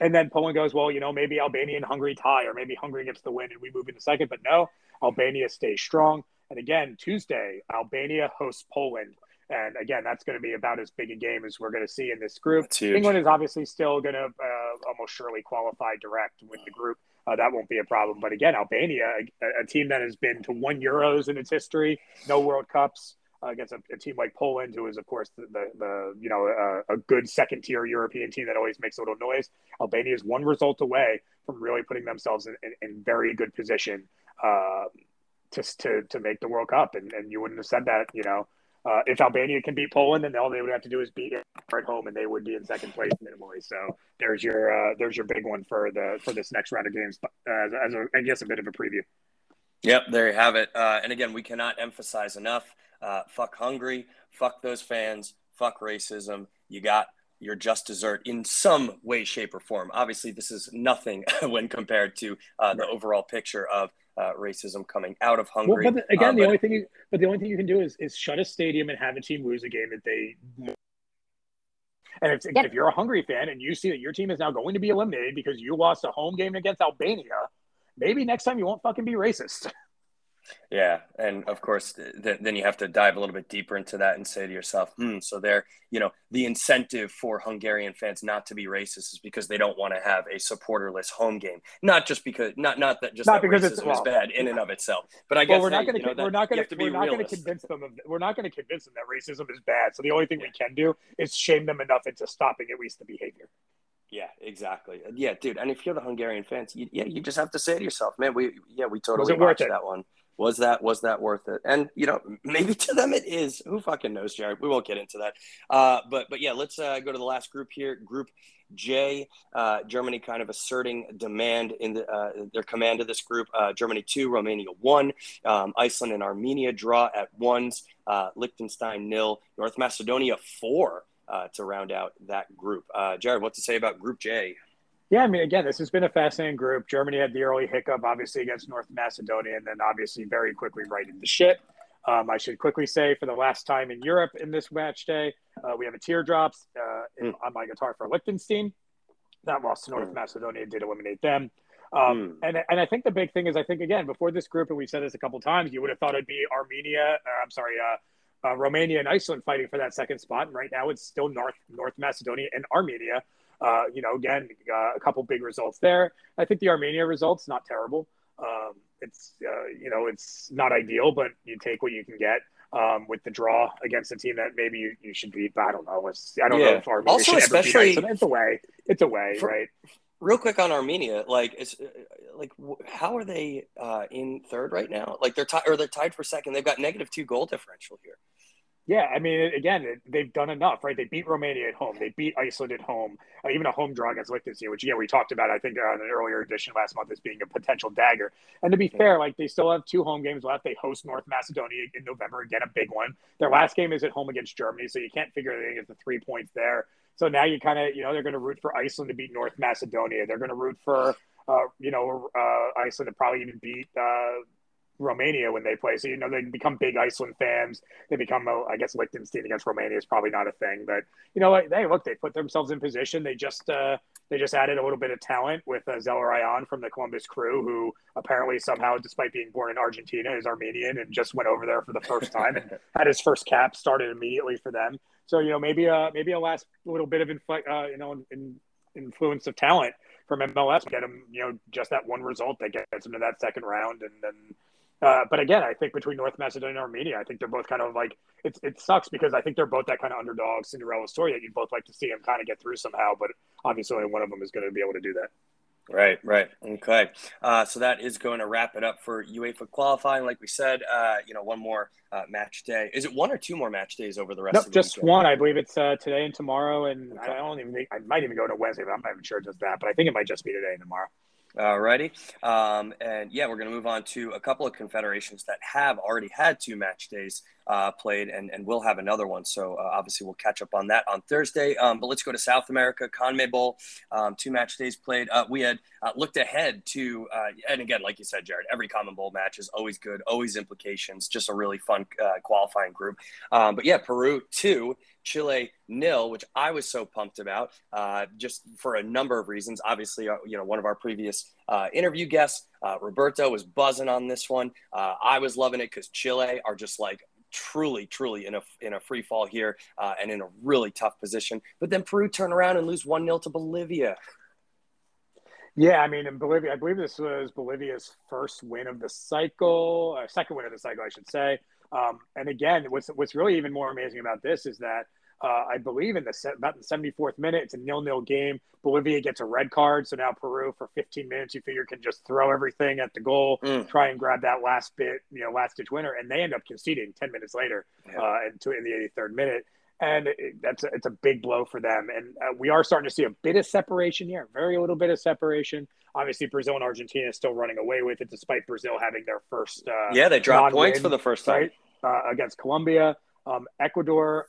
and then Poland goes, well, you know, maybe Albania and Hungary tie, or maybe Hungary gets the win and we move into second. But no, Albania stays strong. And again, Tuesday, Albania hosts Poland and again, that's going to be about as big a game as we're going to see in this group. England is obviously still going to uh, almost surely qualify direct with the group. Uh, that won't be a problem. But again, Albania, a, a, team that has been to one Euros in its history, no World Cups, uh, against a, a, team like Poland, who is of course the the, the you know uh, a good second tier European team that always makes a little noise. Albania is one result away from really putting themselves in, in, in very good position uh, to, to to make the World Cup, and, and you wouldn't have said that you know. Uh, if Albania can beat Poland, then all they would have to do is beat it at home, and they would be in second place minimally. So there's your uh, there's your big one for the for this next round of games, uh, as, as a, I guess a bit of a preview. Yep, there you have it. Uh, and again, we cannot emphasize enough uh, fuck Hungary, fuck those fans, fuck racism. You got your just dessert in some way, shape, or form. Obviously, this is nothing when compared to uh, the overall picture of uh, racism coming out of Hungary. Well, but again, uh, the but, only thing, you, but the only thing you can do is, is shut a stadium and have a team lose a game that they. And if, if you're a Hungary fan and you see that your team is now going to be eliminated because you lost a home game against Albania, maybe next time you won't fucking be racist. Yeah, and of course, th- then you have to dive a little bit deeper into that and say to yourself, "Hmm." So there, you know, the incentive for Hungarian fans not to be racist is because they don't want to have a supporterless home game. Not just because, not not that just not that because racism it's, well, is bad in and of itself. But I guess well, we're, not gonna, you know, we're not going to we're not going to convince them of we're not going to convince them that racism is bad. So the only thing yeah. we can do is shame them enough into stopping at least the behavior. Yeah, exactly. Yeah, dude. And if you're the Hungarian fans, you, yeah, you just have to say to yourself, man, we yeah, we totally watched that one was that was that worth it? And you know, maybe to them it is. Who fucking knows, Jared? We won't get into that. Uh, but but yeah, let's uh, go to the last group here. Group J, uh, Germany kind of asserting demand in the, uh, their command of this group. Uh, Germany two, Romania one, um, Iceland and Armenia draw at ones, uh, Liechtenstein nil, North Macedonia four to round out that group. Jared, what to say about Group J? Yeah, I mean, again, this has been a fascinating group. Germany had the early hiccup, obviously, against North Macedonia, and then obviously very quickly righted the ship. Um, I should quickly say, for the last time in Europe in this match day, uh, we have a teardrops uh, mm. on my guitar for Liechtenstein. That lost to North mm. Macedonia did eliminate them. Um, mm. and, and I think the big thing is, I think, again, before this group, and we've said this a couple times, you would have thought it'd be Armenia, uh, I'm sorry, uh, uh, Romania and Iceland fighting for that second spot. And right now it's still North, North Macedonia and Armenia. Uh, you know, again, uh, a couple big results there. I think the Armenia results not terrible. Um, it's uh, you know it's not ideal, but you take what you can get. Um, with the draw against a team that maybe you, you should beat. but I don't know. It's, I don't yeah. know if Armenia also, should especially, ever beat It's a way. It's a way, for, right? Real quick on Armenia, like it's uh, like how are they uh, in third right now? Like they're tied or they're tied for second. They've got negative two goal differential here. Yeah, I mean, again, they've done enough, right? They beat Romania at home. They beat Iceland at home. Uh, even a home draw against Liechtenstein, which, yeah, we talked about, I think, on an earlier edition last month as being a potential dagger. And to be yeah. fair, like, they still have two home games left. They host North Macedonia in November, again, a big one. Their last game is at home against Germany, so you can't figure anything as the three points there. So now you kind of, you know, they're going to root for Iceland to beat North Macedonia. They're going to root for, uh, you know, uh, Iceland to probably even beat uh, Romania when they play. So you know they become big Iceland fans. They become, uh, I guess, Liechtenstein against Romania is probably not a thing, but you know, like, hey, look, they put themselves in position. They just uh, they just added a little bit of talent with uh, Zelarayán from the Columbus Crew, who apparently somehow, despite being born in Argentina, is Armenian and just went over there for the first time and had his first cap started immediately for them. So you know, maybe a maybe a last little bit of infl- uh, you know, in, in influence of talent from MLS get them you know, just that one result that gets them to that second round, and then uh, but again, I think between North Macedonia and Armenia, I think they're both kind of like it. It sucks because I think they're both that kind of underdog Cinderella story that you'd both like to see them kind of get through somehow. But obviously, one of them is going to be able to do that. Right, right. Okay. Uh, so that is going to wrap it up for UEFA qualifying. Like we said, uh, you know, one more uh, match day. Is it one or two more match days over the rest nope, of the just weekend? one. I believe it's uh, today and tomorrow. And okay. I don't even think I might even go to Wednesday, but I'm not even sure just that. But I think it might just be today and tomorrow. Alrighty. Um, and yeah, we're going to move on to a couple of confederations that have already had two match days uh, played and, and we'll have another one. So uh, obviously we'll catch up on that on Thursday. Um, but let's go to South America, CONMEBOL, um, two match days played. Uh, we had uh, looked ahead to, uh, and again, like you said, Jared, every CONMEBOL match is always good, always implications, just a really fun uh, qualifying group. Um, but yeah, Peru two, Chile nil, which I was so pumped about, uh, just for a number of reasons. Obviously, uh, you know, one of our previous uh, interview guests, Roberto, was buzzing on this one. I was loving it because Chile are just like truly, truly in a in a free fall here uh, and in a really tough position. But then Peru turn around and lose one 0 to Bolivia. Yeah, I mean, in Bolivia, I believe this was Bolivia's first win of the cycle, uh, second win of the cycle, I should say. Um, and again, what's what's really even more amazing about this is that uh, I believe in the set, about the 74th minute, it's a nil-nil game. Bolivia gets a red card, so now Peru for 15 minutes, you figure, can just throw everything at the goal, mm. try and grab that last bit, you know, last-ditch winner, and they end up conceding 10 minutes later, yeah. uh, into in the 83rd minute, and it, that's a, it's a big blow for them. And uh, we are starting to see a bit of separation here, very little bit of separation. Obviously, Brazil and Argentina still running away with it, despite Brazil having their first. Uh, yeah, they dropped points for the first time right, uh, against Colombia. Um, Ecuador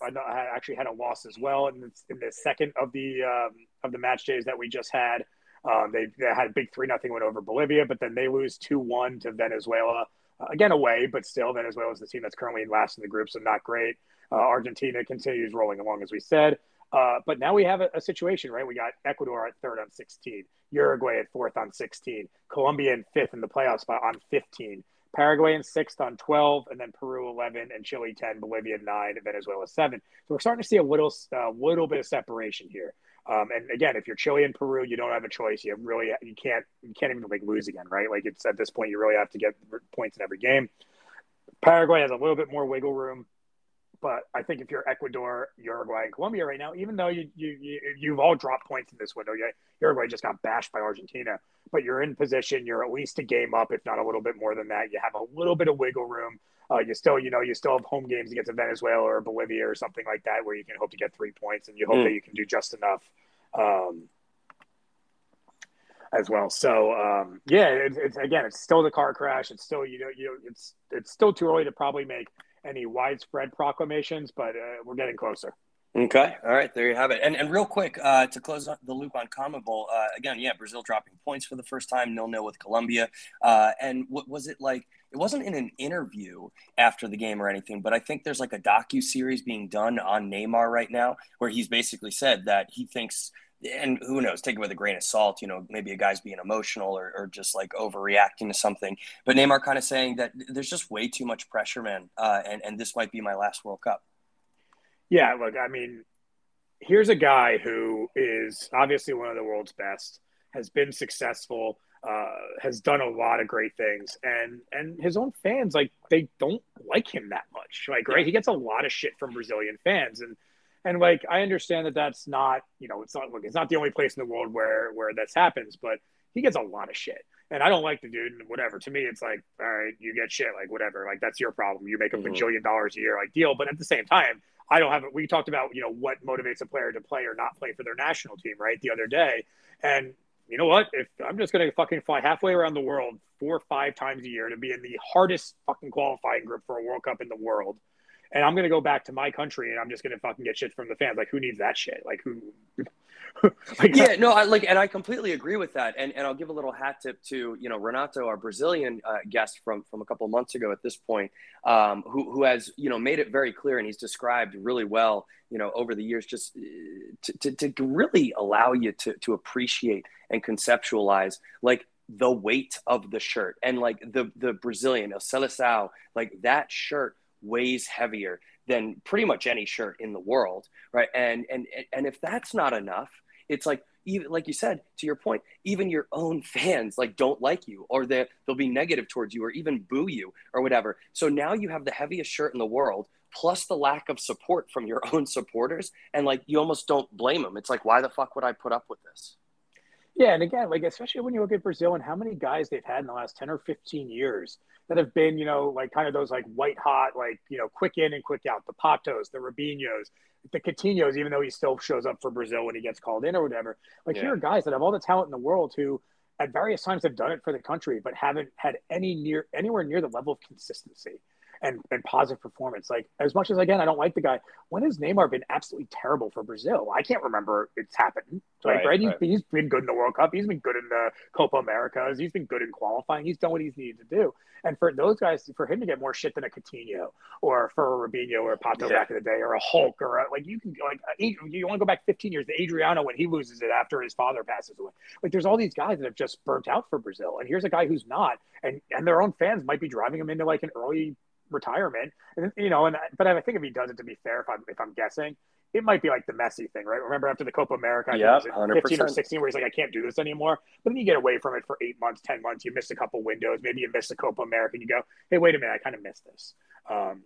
actually had a loss as well in the, in the second of the um, of the match days that we just had. Um, they, they, had a big three nothing win over Bolivia, but then they lose two one to Venezuela uh, again away, but still Venezuela is the team that's currently in last in the group, so not great. Uh, Argentina continues rolling along as we said, uh, but now we have a, a, situation, right? We got Ecuador at third on 16, Uruguay at fourth on 16, Colombia in fifth in the playoffs on 15. Paraguay in sixth on 12, and then Peru 11, and Chile 10, Bolivia 9, and Venezuela 7. So we're starting to see a little, uh, little bit of separation here. Um, and again, if you're Chile and Peru, you don't have a choice. You really, you can't, you can't even like lose again, right? Like it's at this point, you really have to get points in every game. Paraguay has a little bit more wiggle room. But I think if you're Ecuador, Uruguay, and Colombia right now, even though you, you, you you've all dropped points in this window, Uruguay just got bashed by Argentina, but you're in position. You're at least a game up, if not a little bit more than that. You have a little bit of wiggle room. Uh, you still, you know, you still have home games against Venezuela or Bolivia or something like that, where you can hope to get three points, and you hope mm. that you can do just enough. Um, as well. So um, yeah, it's, it's, again, it's still the car crash. It's still you know you know it's it's still too early to probably make any widespread proclamations, but uh, we're getting closer. Okay. All right. There you have it. And and real quick, uh, to close the loop on CONMEBOL, uh, again, yeah, Brazil dropping points for the first time, nil nil with Colombia. Uh, and what was it like? It wasn't in an interview after the game or anything, but I think there's like a docu series being done on Neymar right now, where he's basically said that he thinks and who knows, take it with a grain of salt. You know, maybe a guy's being emotional or, or just like overreacting to something. But Neymar kind of saying that there's just way too much pressure, man, uh, and and this might be my last World Cup. Yeah, look, I mean, here's a guy who is obviously one of the world's best, has been successful, uh, has done a lot of great things, and and his own fans like they don't like him that much. Like, right, he gets a lot of shit from Brazilian fans, and and like I understand that that's not you know it's not look it's not the only place in the world where where this happens, but he gets a lot of shit. And I don't like the dude and whatever. To me, it's like, all right, you get shit, like whatever. Like that's your problem. You make a mm-hmm. bajillion dollars a year, like deal. But at the same time, I don't have it. We talked about, you know, what motivates a player to play or not play for their national team, right? The other day. And you know what? If I'm just gonna fucking fly halfway around the world four or five times a year to be in the hardest fucking qualifying group for a World Cup in the world, and I'm gonna go back to my country and I'm just gonna fucking get shit from the fans. Like, who needs that shit? Like, who? like, yeah, no, I like, and I completely agree with that. And and I'll give a little hat tip to you know Renato, our Brazilian uh, guest from from a couple months ago. At this point, um, who who has you know made it very clear and he's described really well you know over the years just uh, to to, to really allow you to to appreciate and conceptualize like the weight of the shirt and like the the Brazilian El Seleção, like that shirt weighs heavier than pretty much any shirt in the world, right? And and and if that's not enough, it's like even like you said to your point, even your own fans like don't like you or they they'll be negative towards you or even boo you or whatever. So now you have the heaviest shirt in the world plus the lack of support from your own supporters and like you almost don't blame them. It's like why the fuck would I put up with this? Yeah, and again, like especially when you look at Brazil and how many guys they've had in the last 10 or 15 years that have been, you know, like kind of those like white hot, like, you know, quick in and quick out, the Patos, the Robinhos, the Coutinhos, even though he still shows up for Brazil when he gets called in or whatever. Like yeah. here are guys that have all the talent in the world who at various times have done it for the country, but haven't had any near anywhere near the level of consistency and, and positive performance. Like as much as again, I don't like the guy. When has Neymar been absolutely terrible for Brazil? I can't remember it's happened. Like, right, right? He's, right. he's been good in the World Cup. He's been good in the Copa Americas. He's been good in qualifying. He's done what he's needed to do. And for those guys, for him to get more shit than a Coutinho or for a Robinho or a Pato yeah. back in the day or a Hulk or a, like you can like uh, you want to go back 15 years to Adriano when he loses it after his father passes away. Like there's all these guys that have just burnt out for Brazil, and here's a guy who's not, and and their own fans might be driving him into like an early retirement. And you know, and but I think if he does it to be fair, if I'm if I'm guessing, it might be like the Messi thing, right? Remember after the Copa America, yeah, 15 or 16, where he's like, I can't do this anymore. But then you get away from it for eight months, 10 months. You miss a couple windows. Maybe you miss the Copa America and you go, hey, wait a minute, I kind of missed this. Um,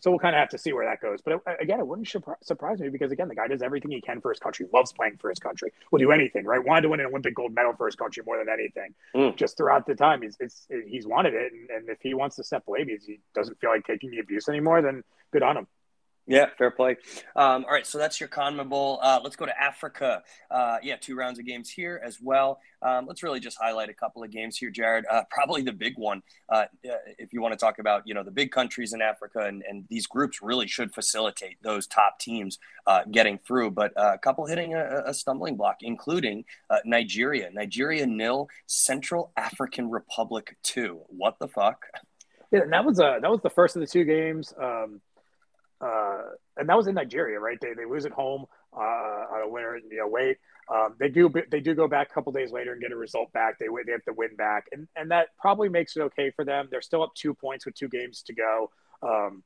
so we'll kind of have to see where that goes. But again, it wouldn't surprise me because again, the guy does everything he can for his country. Loves playing for his country. Will do anything. Right? Wanted to win an Olympic gold medal for his country more than anything. Mm. Just throughout the time, he's he's wanted it. And, and, if he wants to step away because he doesn't feel like taking the abuse anymore, then good on him. Yeah, fair play. Um, all right, so that's your CONMEBOL. Uh, let's go to Africa. Uh, yeah, two rounds of games here as well. Um, let's really just highlight a couple of games here, Jared. Uh, probably the big one, uh, if you want to talk about, you know, the big countries in Africa, and, and these groups really should facilitate those top teams uh, getting through. But uh, a couple hitting a, a, stumbling block, including Nigeria. Nigeria nil, Central African Republic two. What the fuck? Yeah, that was uh, that was the first of the two games. Um, uh, and that was in Nigeria, right? They, they lose at home uh, on a winner, you know, wait. Um, they do they do go back a couple days later and get a result back. They they have to win back, and and that probably makes it okay for them. They're still up two points with two games to go, um,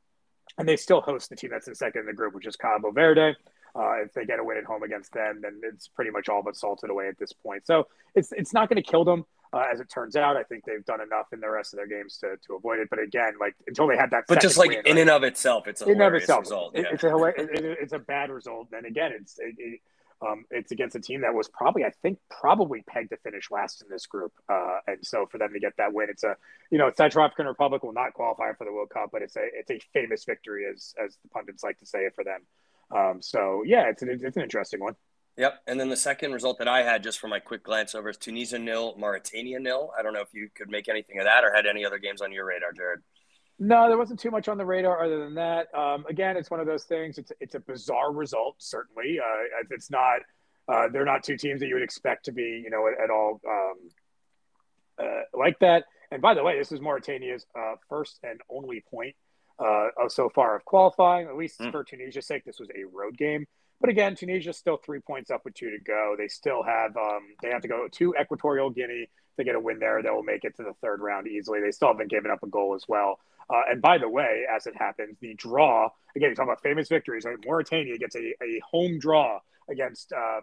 and they still host the team that's in second in the group, which is Cabo Verde. Uh, if they get a win at home against them, then it's pretty much all but salted away at this point. So it's it's not going to kill them. Uh, as it turns out, I think they've done enough in the rest of their games to, to avoid it. But again, like until they had that, but just like win, in right? and of itself, it's a in hilarious itself, result. It, yeah. It's a it, it's a bad result. And again, it's it, it, um, it's against a team that was probably, I think, probably pegged to finish last in this group. Uh, and so for them to get that win, it's a you know, Central African Republic will not qualify for the World Cup, but it's a it's a famous victory, as as the pundits like to say it for them. Um, so yeah, it's an it's an interesting one. Yep. And then the second result that I had just from my quick glance over is Tunisia nil, Mauritania nil. I don't know if you could make anything of that or had any other games on your radar, Jared. No, there wasn't too much on the radar other than that. Um, again, it's one of those things. It's it's a bizarre result, certainly. Uh, it's not. Uh, they're not two teams that you would expect to be, you know, at, at all um, uh, like that. And by the way, this is Mauritania's uh, first and only point uh, so far of qualifying. At least mm. for Tunisia's sake, this was a road game. But again, Tunisia's still three points up with two to go. They still have um, they have to go to Equatorial Guinea to get a win there. They will make it to the third round easily. They still haven't given up a goal as well. Uh, and by the way, as it happens, the draw again, you talk about famous victories. Right? Mauritania gets a, a home draw against uh,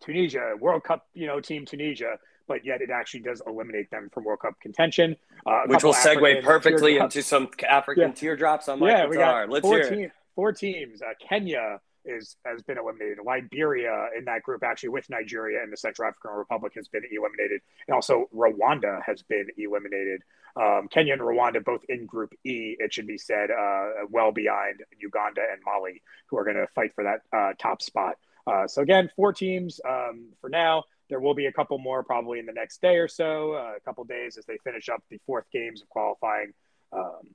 Tunisia, World Cup, you know, team Tunisia, but yet it actually does eliminate them from World Cup contention. Uh, Which will segue African perfectly into some African yeah. teardrops on my yeah, guitar. Let's four hear. Team, four teams: uh, Kenya, is has been eliminated. Liberia in that group, actually with Nigeria and the Central African Republic, has been eliminated, and also Rwanda has been eliminated. Um, Kenya and Rwanda both in Group E. It should be said, uh, well behind Uganda and Mali, who are going to fight for that uh, top spot. Uh, so again, four teams um, for now. There will be a couple more probably in the next day or so, uh, a couple days as they finish up the fourth games of qualifying. Um,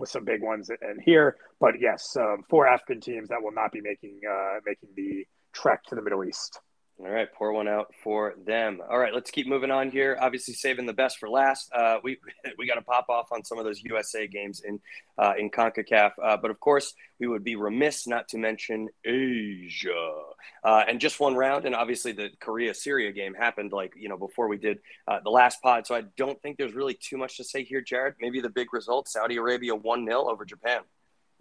with some big ones and here. But yes, um, four African teams that will not be making uh, making the trek to the Middle East. All right, pour one out for them. All right, let's keep moving on here. Obviously, saving the best for last. Uh, we we got to pop off on some of those USA games in uh, in Concacaf, uh, but of course, we would be remiss not to mention Asia. Uh, and just one round, and obviously the Korea Syria game happened like you know before we did uh, the last pod. So I don't think there's really too much to say here, Jared. Maybe the big result: Saudi Arabia one 0 over Japan.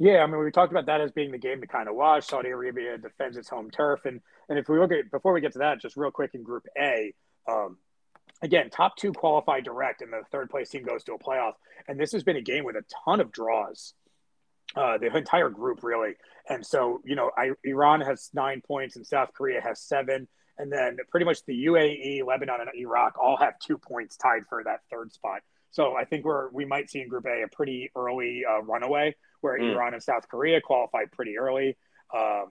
Yeah, I mean, we talked about that as being the game to kind of watch. Saudi Arabia defends its home turf, and and if we look at before we get to that, just real quick in Group A, um, again, top two qualify direct, and the third place team goes to a playoff. And this has been a game with a ton of draws. Uh, the entire group really, and so you know, I, Iran has nine points, and South Korea has seven, and then pretty much the UAE, Lebanon, and Iraq all have two points tied for that third spot. So I think we're we might see in Group A a pretty early uh, runaway where mm. Iran and South Korea qualified pretty early, um,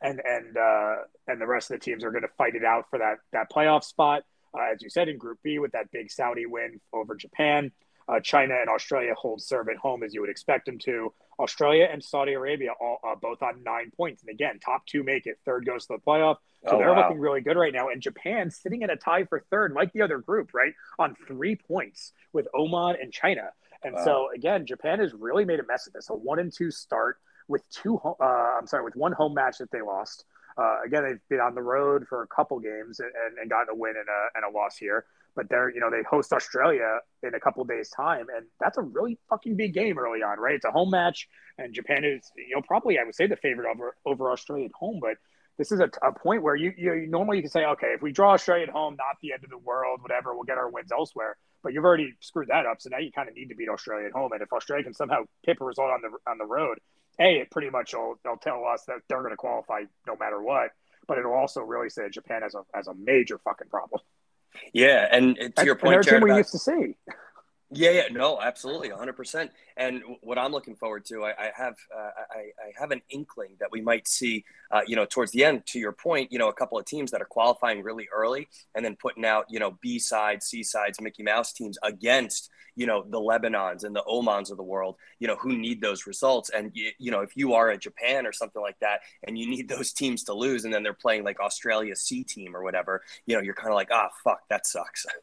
and and uh, and the rest of the teams are going to fight it out for that that playoff spot. Uh, as you said in Group B with that big Saudi win over Japan. Uh, China and Australia hold serve at home as you would expect them to. Australia and Saudi Arabia all uh, both on nine points, and again, top two make it. Third goes to the playoff, so oh, they're wow. looking really good right now. And Japan sitting in a tie for third, like the other group, right on three points with Oman and China. And wow. so again, Japan has really made a mess of this. A one and two start with two. Uh, I'm sorry, with one home match that they lost. Uh, again, they've been on the road for a couple games and, and gotten a win and a, and a loss here. but they're you know they host Australia in a couple days time, and that's a really fucking big game early on, right? It's a home match, and Japan is you know probably I would say the favorite over over Australia at home, but this is a, a point where you, you normally you can say okay if we draw Australia at home, not the end of the world, whatever, we'll get our wins elsewhere. But you've already screwed that up, so now you kind of need to beat Australia at home, and if Australia can somehow tip a result on the on the road, a it pretty much will they'll tell us that they're going to qualify no matter what, but it'll also really say Japan has a has a major fucking problem. Yeah, and to your point, and Jared, we about, used to see. Yeah, yeah, no, absolutely, 100%. And what I'm looking forward to, I, I have, uh, I, I, have an inkling that we might see, uh, you know, towards the end. To your point, you know, a couple of teams that are qualifying really early and then putting out, you know, B sides, C sides, Mickey Mouse teams against, you know, the Lebanons and the Omans of the world, you know, who need those results. And you, you know, if you are a Japan or something like that, and you need those teams to lose, and then they're playing like Australia C team or whatever, you know, you're kind of like, ah, fuck, that sucks.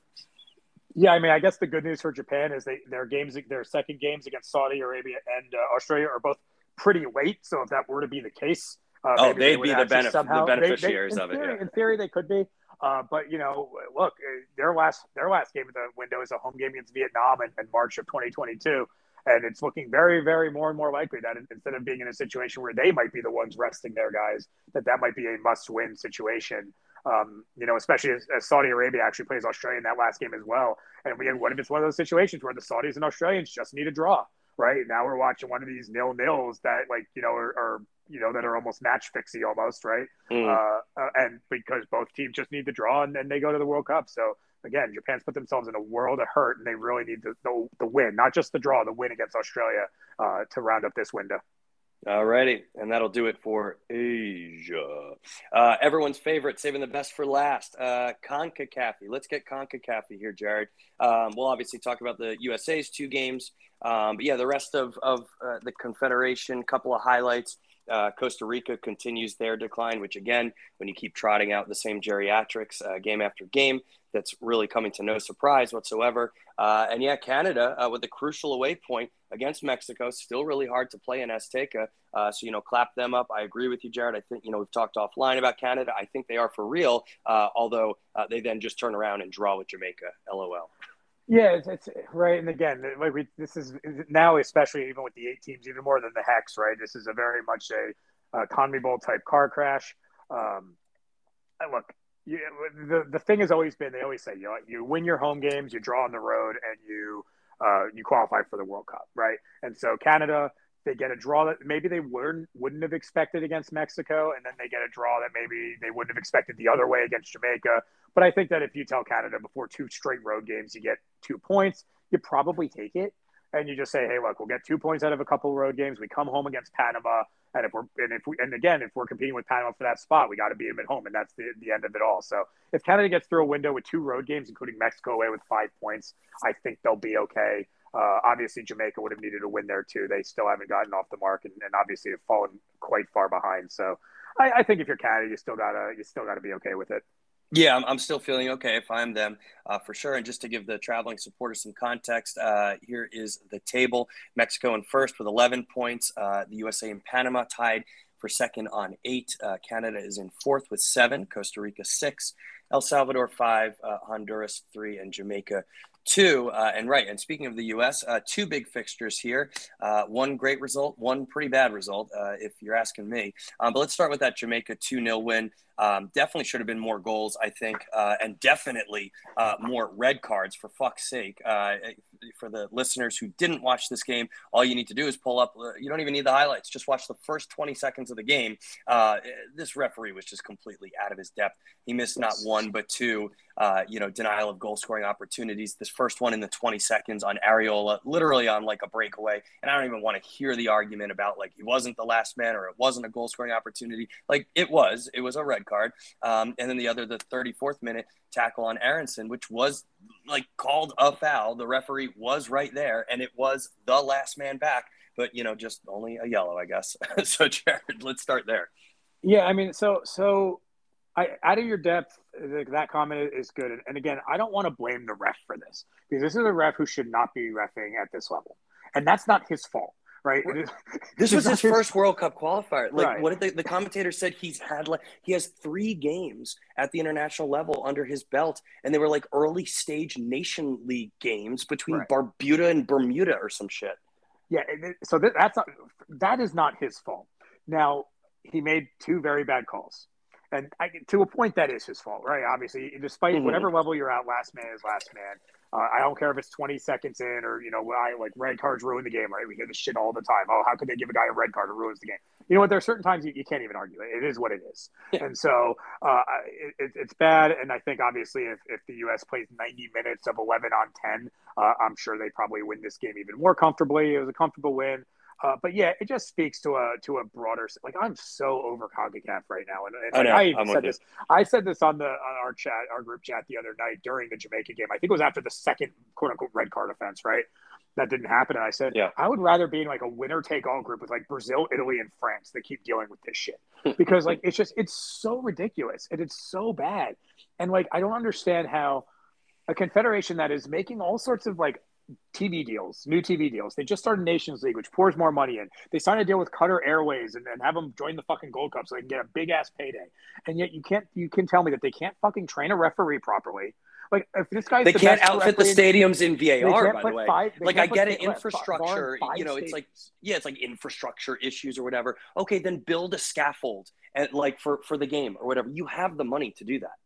Yeah, I mean, I guess the good news for Japan is they their games, their second games against Saudi Arabia and uh, Australia are both pretty late. So if that were to be the case, uh, oh, they'd they be the, benef- somehow, the beneficiaries they, they, of theory, it. Yeah. In theory, they could be. Uh, but you know, look, uh, their last their last game of the window is a home game against Vietnam in, in March of 2022, and it's looking very, very more and more likely that instead of being in a situation where they might be the ones resting their guys, that that might be a must-win situation. Um, you know, especially as, as, Saudi Arabia actually plays Australia in that last game as well. And we, what if it's one of those situations where the Saudis and Australians just need a draw, right? Now we're watching one of these nil nils that, like, you know, are, are you know, that are almost match fixy almost, right? Mm. Uh, uh, and because both teams just need the draw and then they go to the World Cup. So again, Japan's put themselves in a world of hurt and they really need the, the, the win, not just the draw, the win against Australia uh, to round up this window. All righty, and that'll do it for Asia. Uh, everyone's favorite, saving the best for last. Uh, CONCACAF. Let's get Conca CONCACAF here, Jared. Um, we'll obviously talk about the USA's two games, um, but yeah, the rest of of uh, the Confederation. Couple of highlights. Uh, Costa Rica continues their decline, which again, when you keep trotting out the same geriatrics uh, game after game, that's really coming to no surprise whatsoever. Uh, and yeah, Canada uh, with a crucial away point against Mexico, still really hard to play in Azteca. Uh, so, you know, clap them up. I agree with you, Jared. I think, you know, we've talked offline about Canada. I think they are for real, uh, although they then just turn around and draw with Jamaica. LOL. Yeah, it's, it's, right. And again, like we, this is now, especially even with the eight teams, even more than the hex, right? This is a very much a, a CONMEBOL type car crash. Um, look, you, the the thing has always been they always say you know, you win your home games, you draw on the road, and you uh, you qualify for the World Cup, right? And so Canada they get a draw that maybe they wouldn't wouldn't have expected against Mexico, and then they get a draw that maybe they wouldn't have expected the other way against Jamaica. But I think that if you tell Canada before two straight road games you get two points, you probably take it, and you just say, hey, look, we'll get two points out of a couple of road games. We come home against Panama, and if we're and if we and again if we're competing with Panama for that spot, we got to beat them at home, and that's the the end of it all. So if Canada gets through a window with two road games, including Mexico away with five points, I think they'll be okay. Uh, obviously, Jamaica would have needed a win there too. They still haven't gotten off the mark, and, and obviously have fallen quite far behind. So, I, I, think if you're Canada, you still gotta you still gotta be okay with it. Yeah, I'm, I'm still feeling okay if I'm them uh, for sure. And just to give the traveling supporters some context, uh, here is the table: Mexico in first with 11 points, uh, the USA and Panama tied for second on eight. Uh, Canada is in fourth with seven, Costa Rica six, El Salvador five, uh, Honduras three, and Jamaica two. Uh, and right, and speaking of the U.S., uh, two big fixtures here. Uh, one great result, one pretty bad result, uh, if you're asking me. Um, but let's start with that Jamaica 2 0 win. Um, definitely should have been more goals, I think, uh, and definitely uh, more red cards for fuck's sake. Uh, for the listeners who didn't watch this game, all you need to do is pull up. Uh, you don't even need the highlights; just watch the first 20 seconds of the game. Uh, this referee was just completely out of his depth. He missed not one but two. Uh, you know, denial of goal scoring opportunities. This first one in the 20 seconds on Arriola, literally on like a breakaway. And I don't even want to hear the argument about like he wasn't the last man or it wasn't a goal scoring opportunity. Like it was, it was a red card. Um, and then the other, the 34th minute tackle on Aaronson, which was like called a foul. The referee was right there, and it was the last man back. But you know, just only a yellow, I guess. so, Jared, let's start there. Yeah, I mean, so so I, out of your depth, that comment is good. And again, I don't want to blame the ref for this because this is a ref who should not be refing at this level, and that's not his fault right? This was his first World Cup qualifier. Like, right. what did the, the commentator said? He's had like he has three games at the international level under his belt, and they were like early stage Nation League games between right. Barbuda and Bermuda or some shit. Yeah, so that's not that is not his fault. Now he made two very bad calls. And I, to a point, that is his fault, right? Obviously, despite mm-hmm. whatever level you're at, last man is last man. Uh, I don't care if it's 20 seconds in or, you know, I, like red cards ruin the game, right? We hear this shit all the time. Oh, how could they give a guy a red card who ruins the game? You know what? There are certain times you, you can't even argue it. It is what it is. Yeah. And so uh, it, it's bad. And I think, obviously, if, if the U.S. plays 90 minutes of 11 on 10, uh, I'm sure they probably win this game even more comfortably. It was a comfortable win. Uh, but yeah, it just speaks to a to a broader like I'm so over Concacaf right now, and, and I, I said this. I said this on the on our chat, our group chat the other night during the Jamaica game. I think it was after the second quote unquote red card offense, right? That didn't happen, and I said, yeah. I would rather be in like a winner take all group with like Brazil, Italy, and France that keep dealing with this shit because like it's just it's so ridiculous and it's so bad, and like I don't understand how a confederation that is making all sorts of like TV deals, new TV deals. They just started Nations League, which pours more money in. They signed a deal with Qatar Airways and, and have them join the fucking Gold Cup so they can get a big ass payday. And yet you can't you can tell me that they can't fucking train a referee properly. Like if this guy's they the can't outfit the stadiums in VAR. By the way, five, like I get it, infrastructure. You know, it's like yeah, it's like infrastructure issues or whatever. Okay, then build a scaffold and like for for the game or whatever. You have the money to do that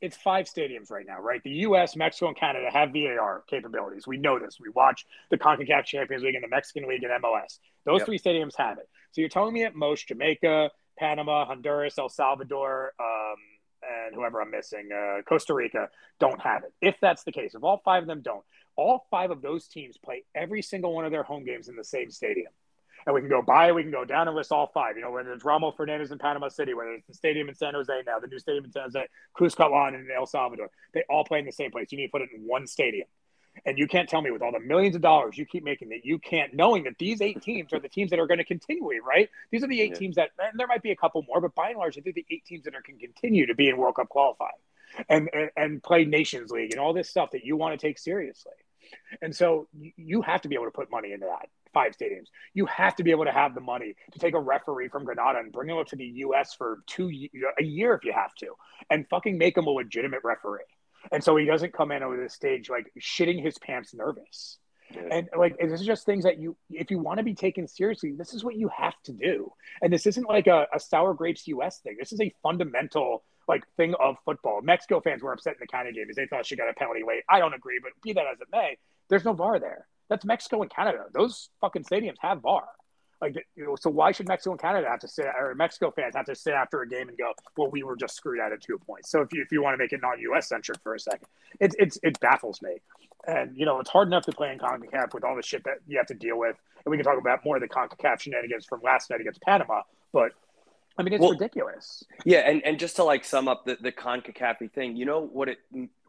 it's five stadiums right now, right? The U.S., Mexico, and Canada have VAR capabilities. We know this. We watch the CONCACAF Champions League and the Mexican League and MLS. Those yep. three stadiums have it. So you're telling me at most Jamaica, Panama, Honduras, El Salvador, um, and whoever I'm missing, uh, Costa Rica, don't have it. If that's the case, if all five of them don't, all five of those teams play every single one of their home games in the same stadium and we can go by, we can go down and list all five. You know, whether it's Rommel Fernandez in Panama City, whether it's the stadium in San Jose now, the new stadium in San Jose, Cuscatlan in El Salvador, they all play in the same place. You need to put it in one stadium. And you can't tell me with all the millions of dollars you keep making that you can't, knowing that these eight teams are the teams that are going to continue, right? These are the eight yeah. teams that, and there might be a couple more, but by and large, I think the eight teams that are can continue to be in World Cup qualifying and, and, and play Nations League and all this stuff that you want to take seriously. And so you have to be able to put money into that five stadiums. You have to be able to have the money to take a referee from Grenada and bring him up to the U.S. for two a year if you have to, and fucking make him a legitimate referee. And so he doesn't come in over the stage like shitting his pants, nervous. Yeah. And like this is just things that you, if you want to be taken seriously, this is what you have to do. And this isn't like a, a sour grapes U.S. thing. This is a fundamental like thing of football. Mexico fans were upset in the Canada game because they thought she got a penalty late. I don't agree, but be that as it may, there's no VAR there. That's Mexico and Canada. Those fucking stadiums have VAR. Like, you know, so why should Mexico and Canada have to sit, or Mexico fans have to sit after a game and go, well, we were just screwed out of two points. So if you, if you want to make it non-U.S. centric for a second, it, it's, it baffles me. And, you know, it's hard enough to play in CONCACAF with all the shit that you have to deal with. And we can talk about more of the CONCACAF shenanigans from last night against Panama. But I mean, it's well, ridiculous. Yeah, and, and just to like sum up the, the CONCACAF thing, you know what it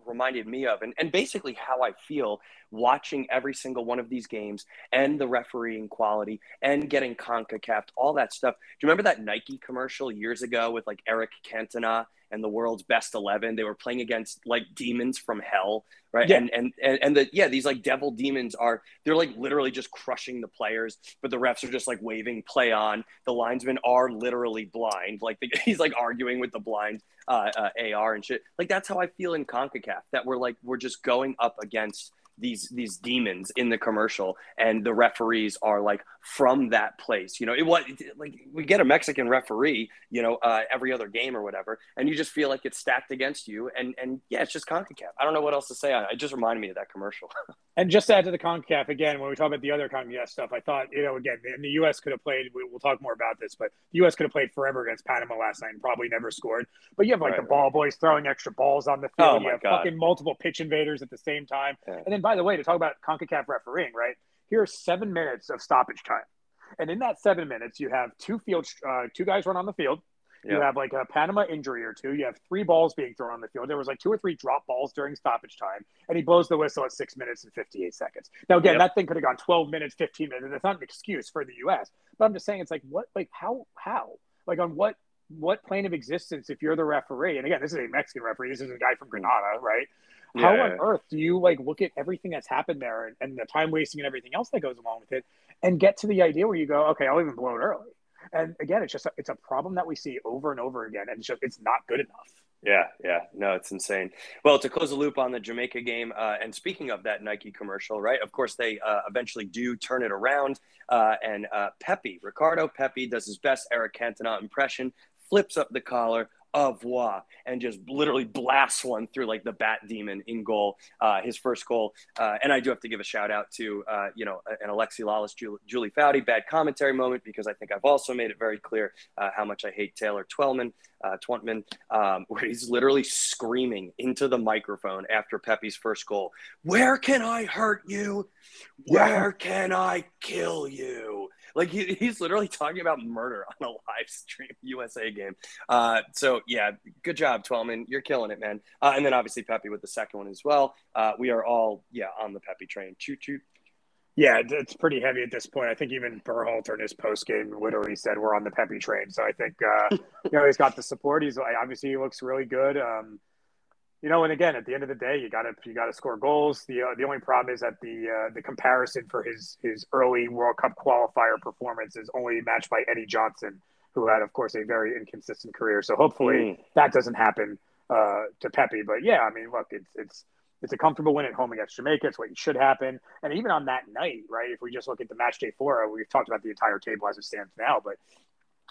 reminded me of and, and basically how I feel watching every single one of these games and the refereeing quality and getting CONCACAF, all that stuff. Do you remember that Nike commercial years ago with like Eric Cantona and the world's best 11 they were playing against like demons from hell right? Yeah. and, and and and the yeah these like devil demons are they're like literally just crushing the players but the refs are just like waving play on. The linesmen are literally blind. Like the, he's like arguing with the blind uh, uh, ar and shit. Like that's how i feel in concacaf that we're like we're just going up against these these demons in the commercial and the referees are like from that place. You know it was like we get a mexican referee you know uh, every other game or whatever and you just feel like it's stacked against you and and yeah it's just concacaf. I don't know what else to say on it. It just reminded me of that commercial. And just to add to the concacaf again when we talk about the other concacaf stuff i thought you know again the us could have played we'll talk more about this but the us could have played forever against panama last night and probably never scored. But you have like right, the ball boys throwing extra balls on the field. Oh you have God. fucking multiple pitch invaders at the same time. Yeah. and then by the way, to talk about CONCACAF refereeing, right? Here are seven minutes of stoppage time. And in that seven minutes, you have two field, uh, two guys run on the field. You have like a Panama injury or two. You have three balls being thrown on the field. There was like two or three drop balls during stoppage time, and he blows the whistle at six minutes and 58 seconds. Now, again, yep. that thing could have gone 12 minutes, 15 minutes. That's not an excuse for the U.S., but I'm just saying it's like, what, like, how, how? Like, on what what plane of existence if you're the referee and again this is a mexican referee this is a guy from grenada right how on earth do you like look at everything that's happened there and, and the time wasting and everything else that goes along with it and get to the idea where you go, okay, I'll even blow it early. And again, it's just a, it's a problem that we see over and over again, and it's just it's not good enough. Yeah, yeah, no, it's insane. Well, to close the loop on the Jamaica game, uh, and speaking of that Nike commercial, right? Of course, they uh, eventually do turn it around, uh, and uh, Pepi, Ricardo Pepi, does his best Eric Cantona impression, flips up the collar, au revoir and just literally blasts one through like the bat demon in goal uh, his first goal uh, and i do have to give a shout out to uh, you know an alexi lalas julie, julie foudy bad commentary moment because i think i've also made it very clear uh, how much i hate taylor twellman uh, Twellman, um, where he's literally screaming into the microphone after Pepi's first goal. Where can I hurt you? Where can I kill you? Like he, he's literally talking about murder on a live stream USA game. Uh, so yeah, good job, Twellman. You're killing it, man. Uh, and then obviously Pepi with the second one as well. Uh, we are all yeah on the Pepi train. Choo choo. Yeah, it's pretty heavy at this point. I think even Berhalter in his post game literally said we're on the Pepi train. So I think uh, you know he's got the support. He's obviously he looks really good. Um, you know, and again, at the end of the day, you got to you got to score goals. The uh, the only problem is that the uh, the comparison for his his early World Cup qualifier performance is only matched by Eddie Johnson, who had, of course, a very inconsistent career. So hopefully mm. that doesn't happen uh, to Pepi. But yeah, I mean, look, it's it's it's a comfortable win at home against Jamaica. It's what should happen. And even on that night, right? If we just look at the match day four, we've talked about the entire table as it stands now, but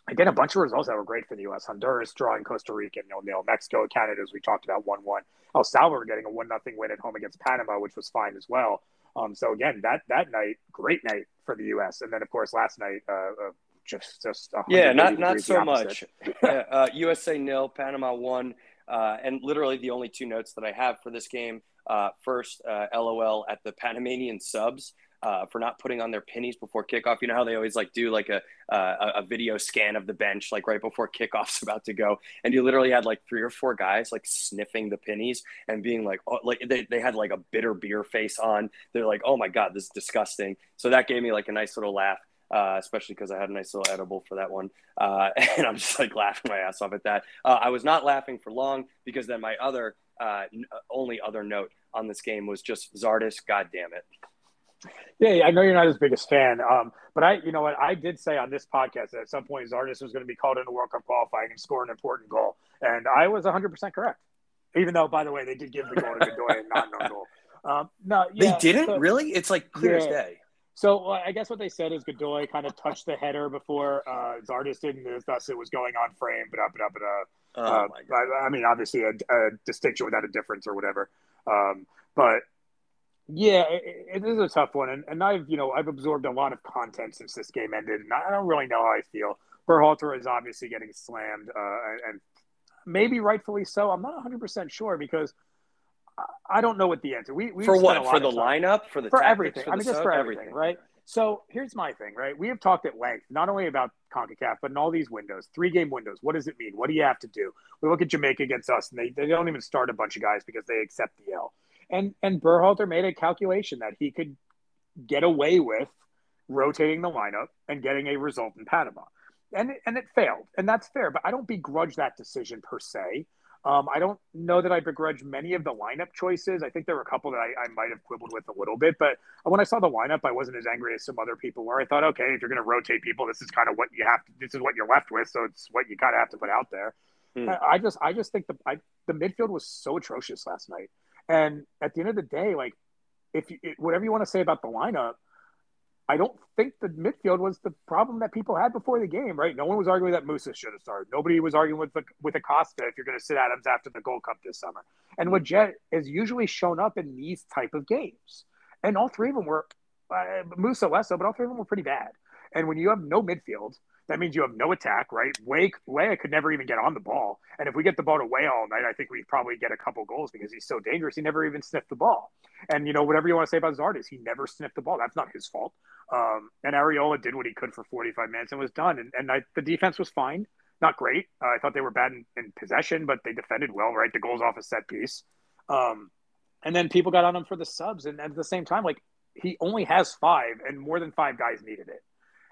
again, a bunch of results that were great for the U.S. Honduras drawing Costa Rica, nil nil. Mexico, Canada, as we talked about, one one. El Salvador getting a one nothing win at home against Panama, which was fine as well. Um, so again, that that night, great night for the U.S. And then of course last night, uh, uh, just just yeah, not not so much. yeah, uh, USA nil, Panama one, uh, and literally the only two notes that I have for this game. Uh, first, uh, LOL at the Panamanian subs uh, for not putting on their pennies before kickoff. You know how they always like do like a, uh, a video scan of the bench like right before kickoff's about to go, and you literally had like three or four guys like sniffing the pennies and being like, oh, like they, they had like a bitter beer face on. They're like, oh my god, this is disgusting. So that gave me like a nice little laugh. Uh, especially because I had a nice little edible for that one. Uh, and I'm just like laughing my ass off at that. Uh, I was not laughing for long because then my other, uh, only other note on this game was just Zardes, God damn it. Yeah, I know you're not his biggest fan, um, but I, you know what, I did say on this podcast that at some point Zardes was going to be called into World Cup qualifying and score an important goal, and I was 100 percent correct. Even though, by the way, they did give the goal to Godoy and not no goal. Um, no, yeah, they didn't so, really. It's like clear yeah. as day. So well, I guess what they said is Godoy kind of touched the header before uh, Zardes did, and thus it was going on frame, but up and up and up. Oh, uh, I, I, mean, obviously a, a, distinction without a difference or whatever. Um, but yeah, it, it is a tough one, and, and I've you know I've absorbed a lot of content since this game ended, and I don't really know how I feel. Berhalter is obviously getting slammed, uh, and maybe rightfully so. I'm not 100 percent sure because I don't know what the answer. We, we for what for the lineup for the for everything. For I mean, just for everything, everything, right? So here's my thing, right? We have talked at length not only about CONCACAF, but in all these windows, three game windows. What does it mean? What do you have to do? We look at Jamaica against us, and they, they don't even start a bunch of guys because they accept the L. And and Berhalter made a calculation that he could get away with rotating the lineup and getting a result in Panama. And and it failed. And that's fair, but I don't begrudge that decision per se. Um, I don't know that I begrudge many of the lineup choices. I think there were a couple that I, I might have quibbled with a little bit, but when I saw the lineup, I wasn't as angry as some other people were. I thought, okay, if you're going to rotate people, this is kind of what you have to. This is what you're left with, so it's what you kind of have to put out there. Hmm. I just, I just think the I, the midfield was so atrocious last night. And at the end of the day, like if you, whatever you want to say about the lineup, I don't think the midfield was the problem that people had before the game, right? No one was arguing that Musa should have started. Nobody was arguing with with Acosta if you're going to sit Adams after the Gold Cup this summer. And Lletget has usually shown up in these type of games, and all three of them were uh, Musa less so, but all three of them were pretty bad. And when you have no midfield, that means you have no attack, right? Way Weah could never even get on the ball. And if we get the ball to Weah all night, I think we probably get a couple goals because he's so dangerous. He never even sniffed the ball. And, you know, whatever you want to say about Zardes, he never sniffed the ball. That's not his fault. Um, and Arriola did what he could for 45 minutes and was done. And, and I, the defense was fine. Not great. Uh, I thought they were bad in, in, possession, but they defended well, right? The goals off a set piece. Um, and then people got on him for the subs. And at the same time, like, he only has five, and more than five guys needed it.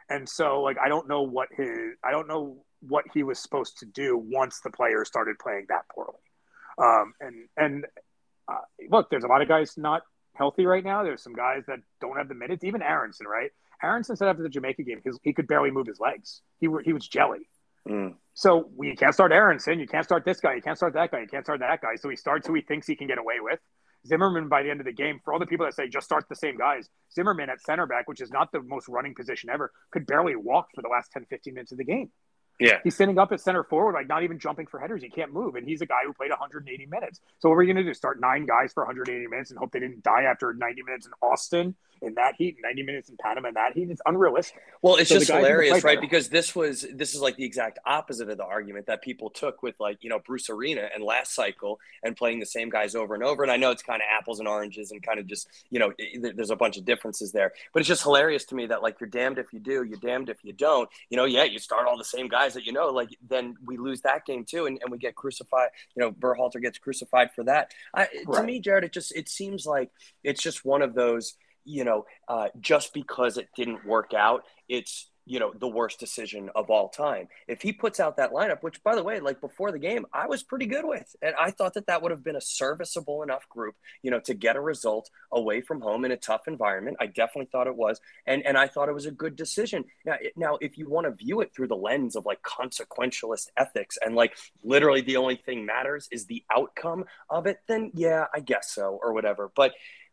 And so, like, I don't know what his, I don't know what he was supposed to do once the players started playing that poorly. Um, and and uh, look, there's a lot of guys not healthy right now. There's some guys that don't have the minutes. Even Aaronson, right? Aaronson said after the Jamaica game, his, he could barely move his legs. He were, he was jelly. Mm. So you can't start Aaronson. You can't start this guy. You can't start that guy. You can't start that guy. So he starts who he thinks he can get away with. Zimmerman, by the end of the game, for all the people that say just start the same guys, Zimmerman at center back, which is not the most running position ever, could barely walk for the last 10, 15 minutes of the game. Yeah. He's sitting up at center forward, like not even jumping for headers. He can't move. And he's a guy who played 180 minutes. So what are we going to do? Start nine guys for 180 minutes and hope they didn't die after 90 minutes in Austin in that heat, 90 minutes in Panama in that heat? It's unrealistic. Well, it's so just hilarious, right? Because this was this is like the exact opposite of the argument that people took with like, you know, Bruce Arena and last cycle and playing the same guys over and over. And I know it's kind of apples and oranges and kind of just, you know, there's a bunch of differences there. But it's just hilarious to me that like you're damned if you do, you're damned if you don't. You know, yeah, you start all the same guys that you know, like then we lose that game too and, and we get crucified, you know, Berhalter gets crucified for that. I, right. To me, Jared, it just it seems like it's just one of those you know, uh, just because it didn't work out, it's you know the worst decision of all time. If he puts out that lineup, which by the way, like before the game, I was pretty good with, and I thought that that would have been a serviceable enough group, you know, to get a result away from home in a tough environment. I definitely thought it was, and and I thought it was a good decision. Now, now if you want to view it through the lens of like consequentialist ethics and like literally the only thing matters is the outcome of it, then yeah, I guess so or whatever. But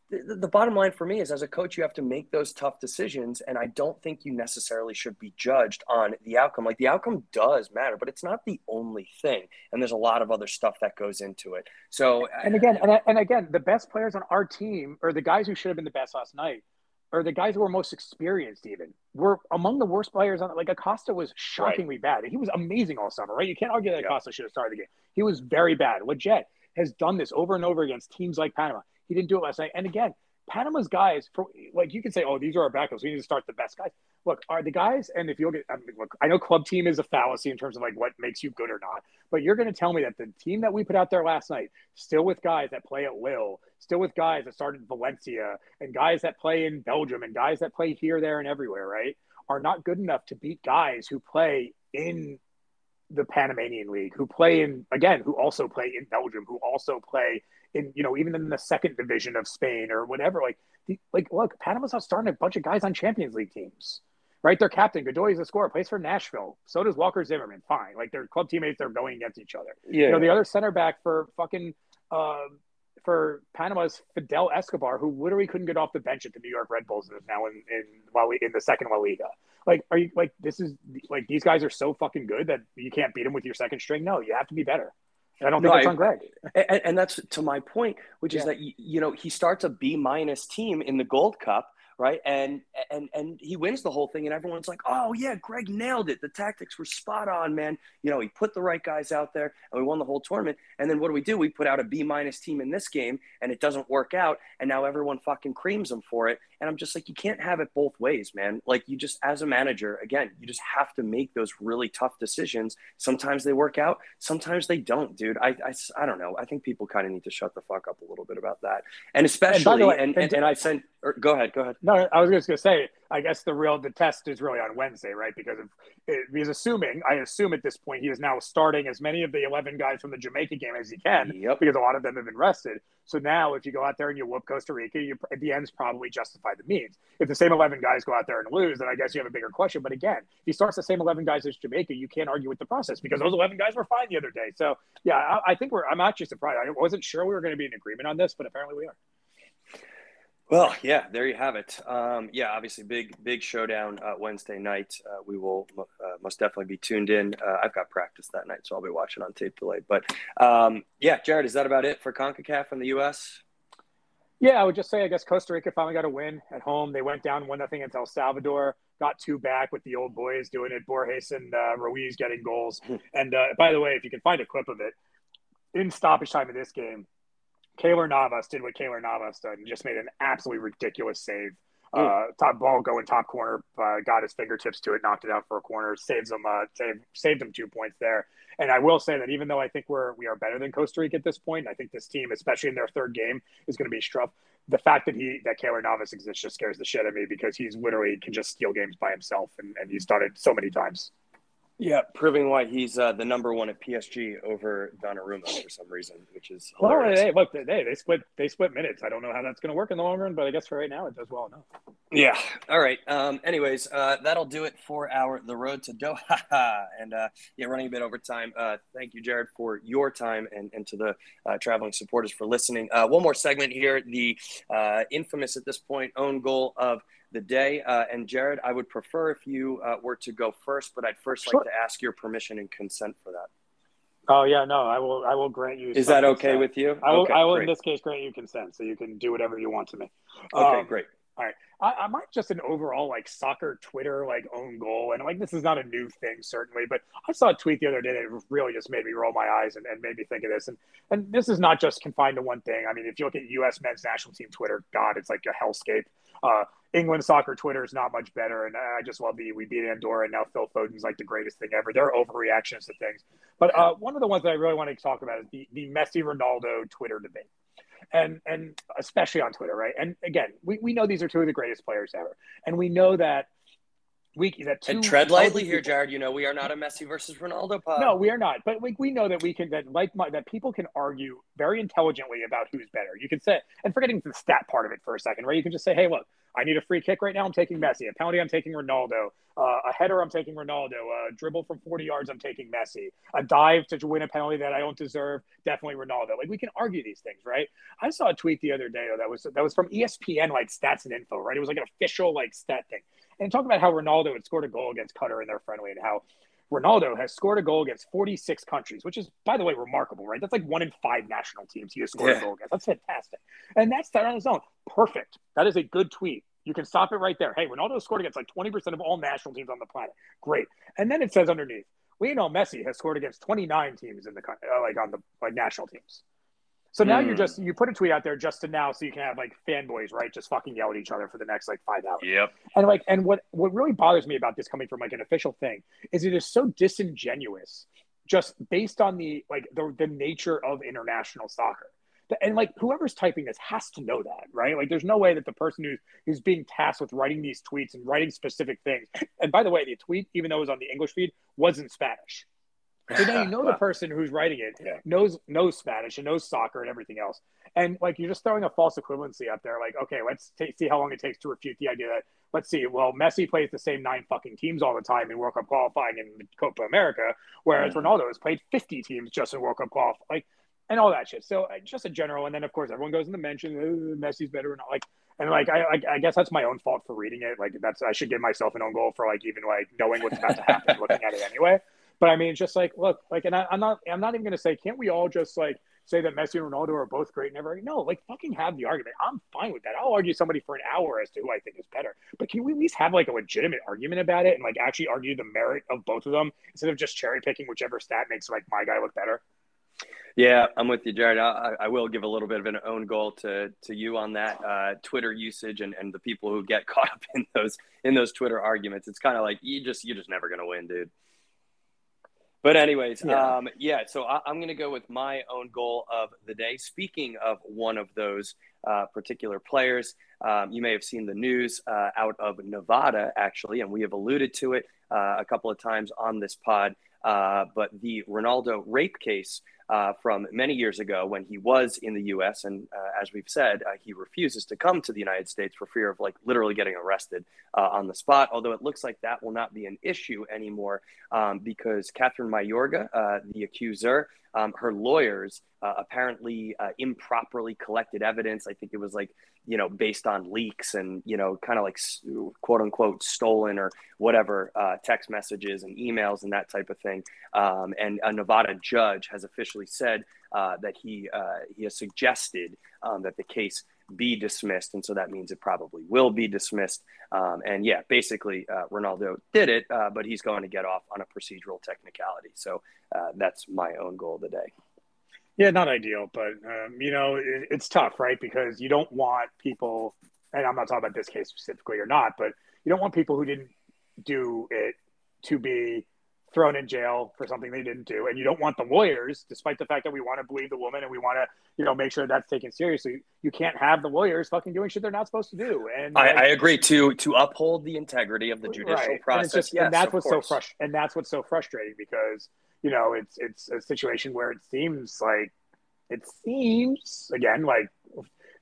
the, the, bottom line for me is as a coach, you have to make those tough decisions. And I don't think you necessarily should be judged on the outcome. Like the outcome does matter, but it's not the only thing. And there's a lot of other stuff that goes into it. So, uh, and again, and, and again, the best players on our team or the guys who should have been the best last night or the guys who were most experienced even were among the worst players on like Acosta was shockingly right. bad. He was amazing all summer, right? You can't argue that yeah. Acosta should have started the game. He was very bad. Lletget has done this over and over against teams like Panama. He didn't do it last night. And again, Panama's guys, for like you can say, oh, these are our backups. We need to start the best guys. Look, are the guys, and if you look I mean, look, I know club team is a fallacy in terms of like what makes you good or not, but you're going to tell me that the team that we put out there last night, still with guys that play at will, still with guys that started Valencia, and guys that play in Belgium, and guys that play here, there, and everywhere, right, are not good enough to beat guys who play in the Panamanian League, who play in again, who also play in Belgium, who also play in you know even in the second division of Spain or whatever. Like the, like look, Panama's not starting a bunch of guys on Champions League teams. Right, their captain Godoy is a scorer, plays for Nashville. So does Walker Zimmerman. Fine, like their club teammates, they're going against each other. Yeah. You know, the other center back for fucking uh, for Panama's Fidel Escobar, who literally couldn't get off the bench at the New York Red Bulls and is now in in La, in the second La Liga. Like, are you like this is like these guys are so fucking good that you can't beat them with your second string? No, you have to be better. And I don't think no, it's on Greg. And, and, that's to my point, which yeah. is that you know he starts a B minus team in the Gold Cup, right? And and and he wins the whole thing, and everyone's like, "Oh yeah, Greg nailed it. The tactics were spot on, man. You know, he put the right guys out there, and we won the whole tournament." And then what do we do? We put out a B minus team in this game, and it doesn't work out, and now everyone fucking creams him for it. And I'm just like, you can't have it both ways, man. Like you just, as a manager, again, you just have to make those really tough decisions. Sometimes they work out, sometimes they don't, dude. I I, I don't know. I think people kind of need to shut the fuck up a little bit about that, and especially, and, way, and, and, and I sent. Er, go ahead, go ahead. No, I was just gonna say I guess the real the test is really on Wednesday, right? Because of he's assuming, I assume at this point he is now starting as many of the eleven guys from the Jamaica game as he can, yep. because a lot of them have been rested. So now, if you go out there and you whoop Costa Rica, you at the ends probably justify the means. If the same eleven guys go out there and lose, then I guess you have a bigger question. But again, if he starts the same eleven guys as Jamaica, you can't argue with the process because those eleven guys were fine the other day. So yeah, I, I think we're. I'm actually surprised. I wasn't sure we were going to be in agreement on this, but apparently we are. Well, yeah, there you have it. Um, yeah, obviously, big big showdown uh, Wednesday night. Uh, we will uh, most definitely be tuned in. Uh, I've got practice that night, so I'll be watching on tape delay. But um, yeah, Jared, is that about it for Concacaf in the U.S.? Yeah, I would just say I guess Costa Rica finally got a win at home. They went down one nothing against El Salvador. Got two back with the old boys doing it. Borges and uh, Ruiz getting goals. and uh, by the way, if you can find a clip of it in stoppage time of this game, Keylor Navas did what Keylor Navas did and just made an absolutely ridiculous save. Uh, top ball going top corner, uh, got his fingertips to it, knocked it out for a corner, saves them, uh, saved, saved them two points there. And I will say that even though I think we're we are better than Costa Rica at this point, I think this team, especially in their third game, is going to be struck. The fact that he that Keylor Navas exists just scares the shit out of me because he's literally can just steal games by himself, and, and he's done it so many times. Yeah, proving why he's uh, the number one at PSG over Donnarumma for some reason, which is hilarious. Well, hey, look, they they split they split minutes. I don't know how that's going to work in the long run, but I guess for right now it does well enough. Yeah. All right. Um, anyways, uh, that'll do it for our The Road to Doha. and uh, yeah, running a bit over time. Uh, thank you, Jared, for your time and, and to the uh, traveling supporters for listening. Uh, one more segment here the uh, infamous at this point own goal of the day. and Jared, I would prefer if you were to go first, but I'd first sure. like to ask your permission and consent for that. Oh yeah, no, I will. I will grant you. Is that okay consent. with you? I will. Okay, I will great. in this case grant you consent, so you can do whatever you want to me. Okay, um, great. All right. I, might just an overall like soccer Twitter like own goal. And like this is not a new thing, certainly, but I saw a tweet the other day that really just made me roll my eyes and, and made me think of this. And and this is not just confined to one thing. I mean, if you look at US men's national team Twitter, God, it's like a hellscape. Uh, England soccer Twitter is not much better, and I just love the we beat Andorra, and now Phil Foden's like the greatest thing ever. There are overreactions to things, but uh, one of the ones that I really want to talk about is the the Messi Ronaldo Twitter debate and and especially on Twitter, right? And again, we, we know these are two of the greatest players ever, and we know that we that two, and tread lightly here, Jared. You know we are not a Messi versus Ronaldo pod. No, we are not. But we, we know that we can that like that people can argue very intelligently about who's better. You can say, and forgetting the stat part of it for a second, right? You can just say, hey, look, I need a free kick right now. I'm taking Messi. A penalty, I'm taking Ronaldo. Uh, a header, I'm taking Ronaldo. A dribble from 40 yards, I'm taking Messi. A dive to win a penalty that I don't deserve, definitely Ronaldo. Like we can argue these things, right? I saw a tweet the other day though, that was that was from ESPN, like stats and info, right? It was like an official like stat thing, and talk about how Ronaldo had scored a goal against Qatar in their friendly, and how Ronaldo has scored a goal against 46 countries, which is, by the way, remarkable, right? That's like one in five national teams he has scored yeah. a goal against. That's fantastic. And that's that on his own. Perfect. That is a good tweet. You can stop it right there. Hey, Ronaldo scored against like 20% of all national teams on the planet. Great. And then it says underneath, we know Messi has scored against 29 teams in the uh, like on the like national teams. So now mm. you're just you put a tweet out there just to now so you can have like fanboys, right? Just fucking yell at each other for the next like five hours. Yep. And like and what what really bothers me about this coming from like an official thing is it is so disingenuous just based on the like the, the nature of international soccer and like whoever's typing this has to know that, right? Like, there's no way that the person who's who's being tasked with writing these tweets and writing specific things. And by the way, the tweet, even though it was on the English feed, was in Spanish. So now you know the person who's writing it yeah. knows knows Spanish and knows soccer and everything else. And like you're just throwing a false equivalency up there. Like, okay, let's t- see how long it takes to refute the idea that let's see. Well, Messi plays the same nine fucking teams all the time in World Cup qualifying and Copa America, whereas mm. Ronaldo has played 50 teams just in World Cup qualifying. Like and all that shit. So uh, just a general, and then of course everyone goes in the mention oh, Messi's better and all like, and like I, I, I guess that's my own fault for reading it. Like that's I should give myself an own goal for like even like knowing what's about to happen, looking at it anyway. But I mean, just like look, like, and I, am not I'm not even gonna say can't we all just like say that Messi and Ronaldo are both great and everything? No, like fucking have the argument. I'm fine with that. I'll argue somebody for an hour as to who I think is better. But can we at least have like a legitimate argument about it and like actually argue the merit of both of them instead of just cherry picking whichever stat makes like my guy look better? Yeah, I'm with you, Jared. I, I, will give a little bit of an own goal to to you on that uh, Twitter usage and, and the people who get caught up in those in those Twitter arguments. It's kind of like you just you're just never gonna win, dude. But anyways, yeah. Um, yeah so I, am gonna go with my own goal of the day. Speaking of one of those uh, particular players, um, you may have seen the news uh, out of Nevada, actually, and we have alluded to it uh, a couple of times on this pod. Uh, but the Ronaldo rape case uh, from many years ago when he was in the U.S. and uh, as we've said, uh, he refuses to come to the United States for fear of like literally getting arrested uh, on the spot. Although it looks like that will not be an issue anymore um, because Catherine Mayorga, uh, the accuser, um, her lawyers uh, apparently improperly collected evidence. I think it was like you know, based on leaks and, you know, kind of like quote unquote stolen or whatever uh, text messages and emails and that type of thing. Um, and a Nevada judge has officially said uh, that he, uh, he has suggested um, that the case be dismissed. And so that means it probably will be dismissed. Um, and yeah, basically, uh, Ronaldo did it, uh, but he's going to get off on a procedural technicality. So uh, that's my own goal today. Yeah, not ideal, but um, you know it, it's tough, right? Because you don't want people, and I'm not talking about this case specifically or not, but you don't want people who didn't do it to be thrown in jail for something they didn't do, and you don't want the lawyers, despite the fact that we want to believe the woman and we want to, you know, make sure that's taken seriously. You can't have the lawyers fucking doing shit they're not supposed to do. And I, I agree to to uphold the integrity of the judicial right. process. And, just, yes, and that's what's course. so frust- and that's what's so frustrating because you know, it's it's a situation where it seems like it seems again like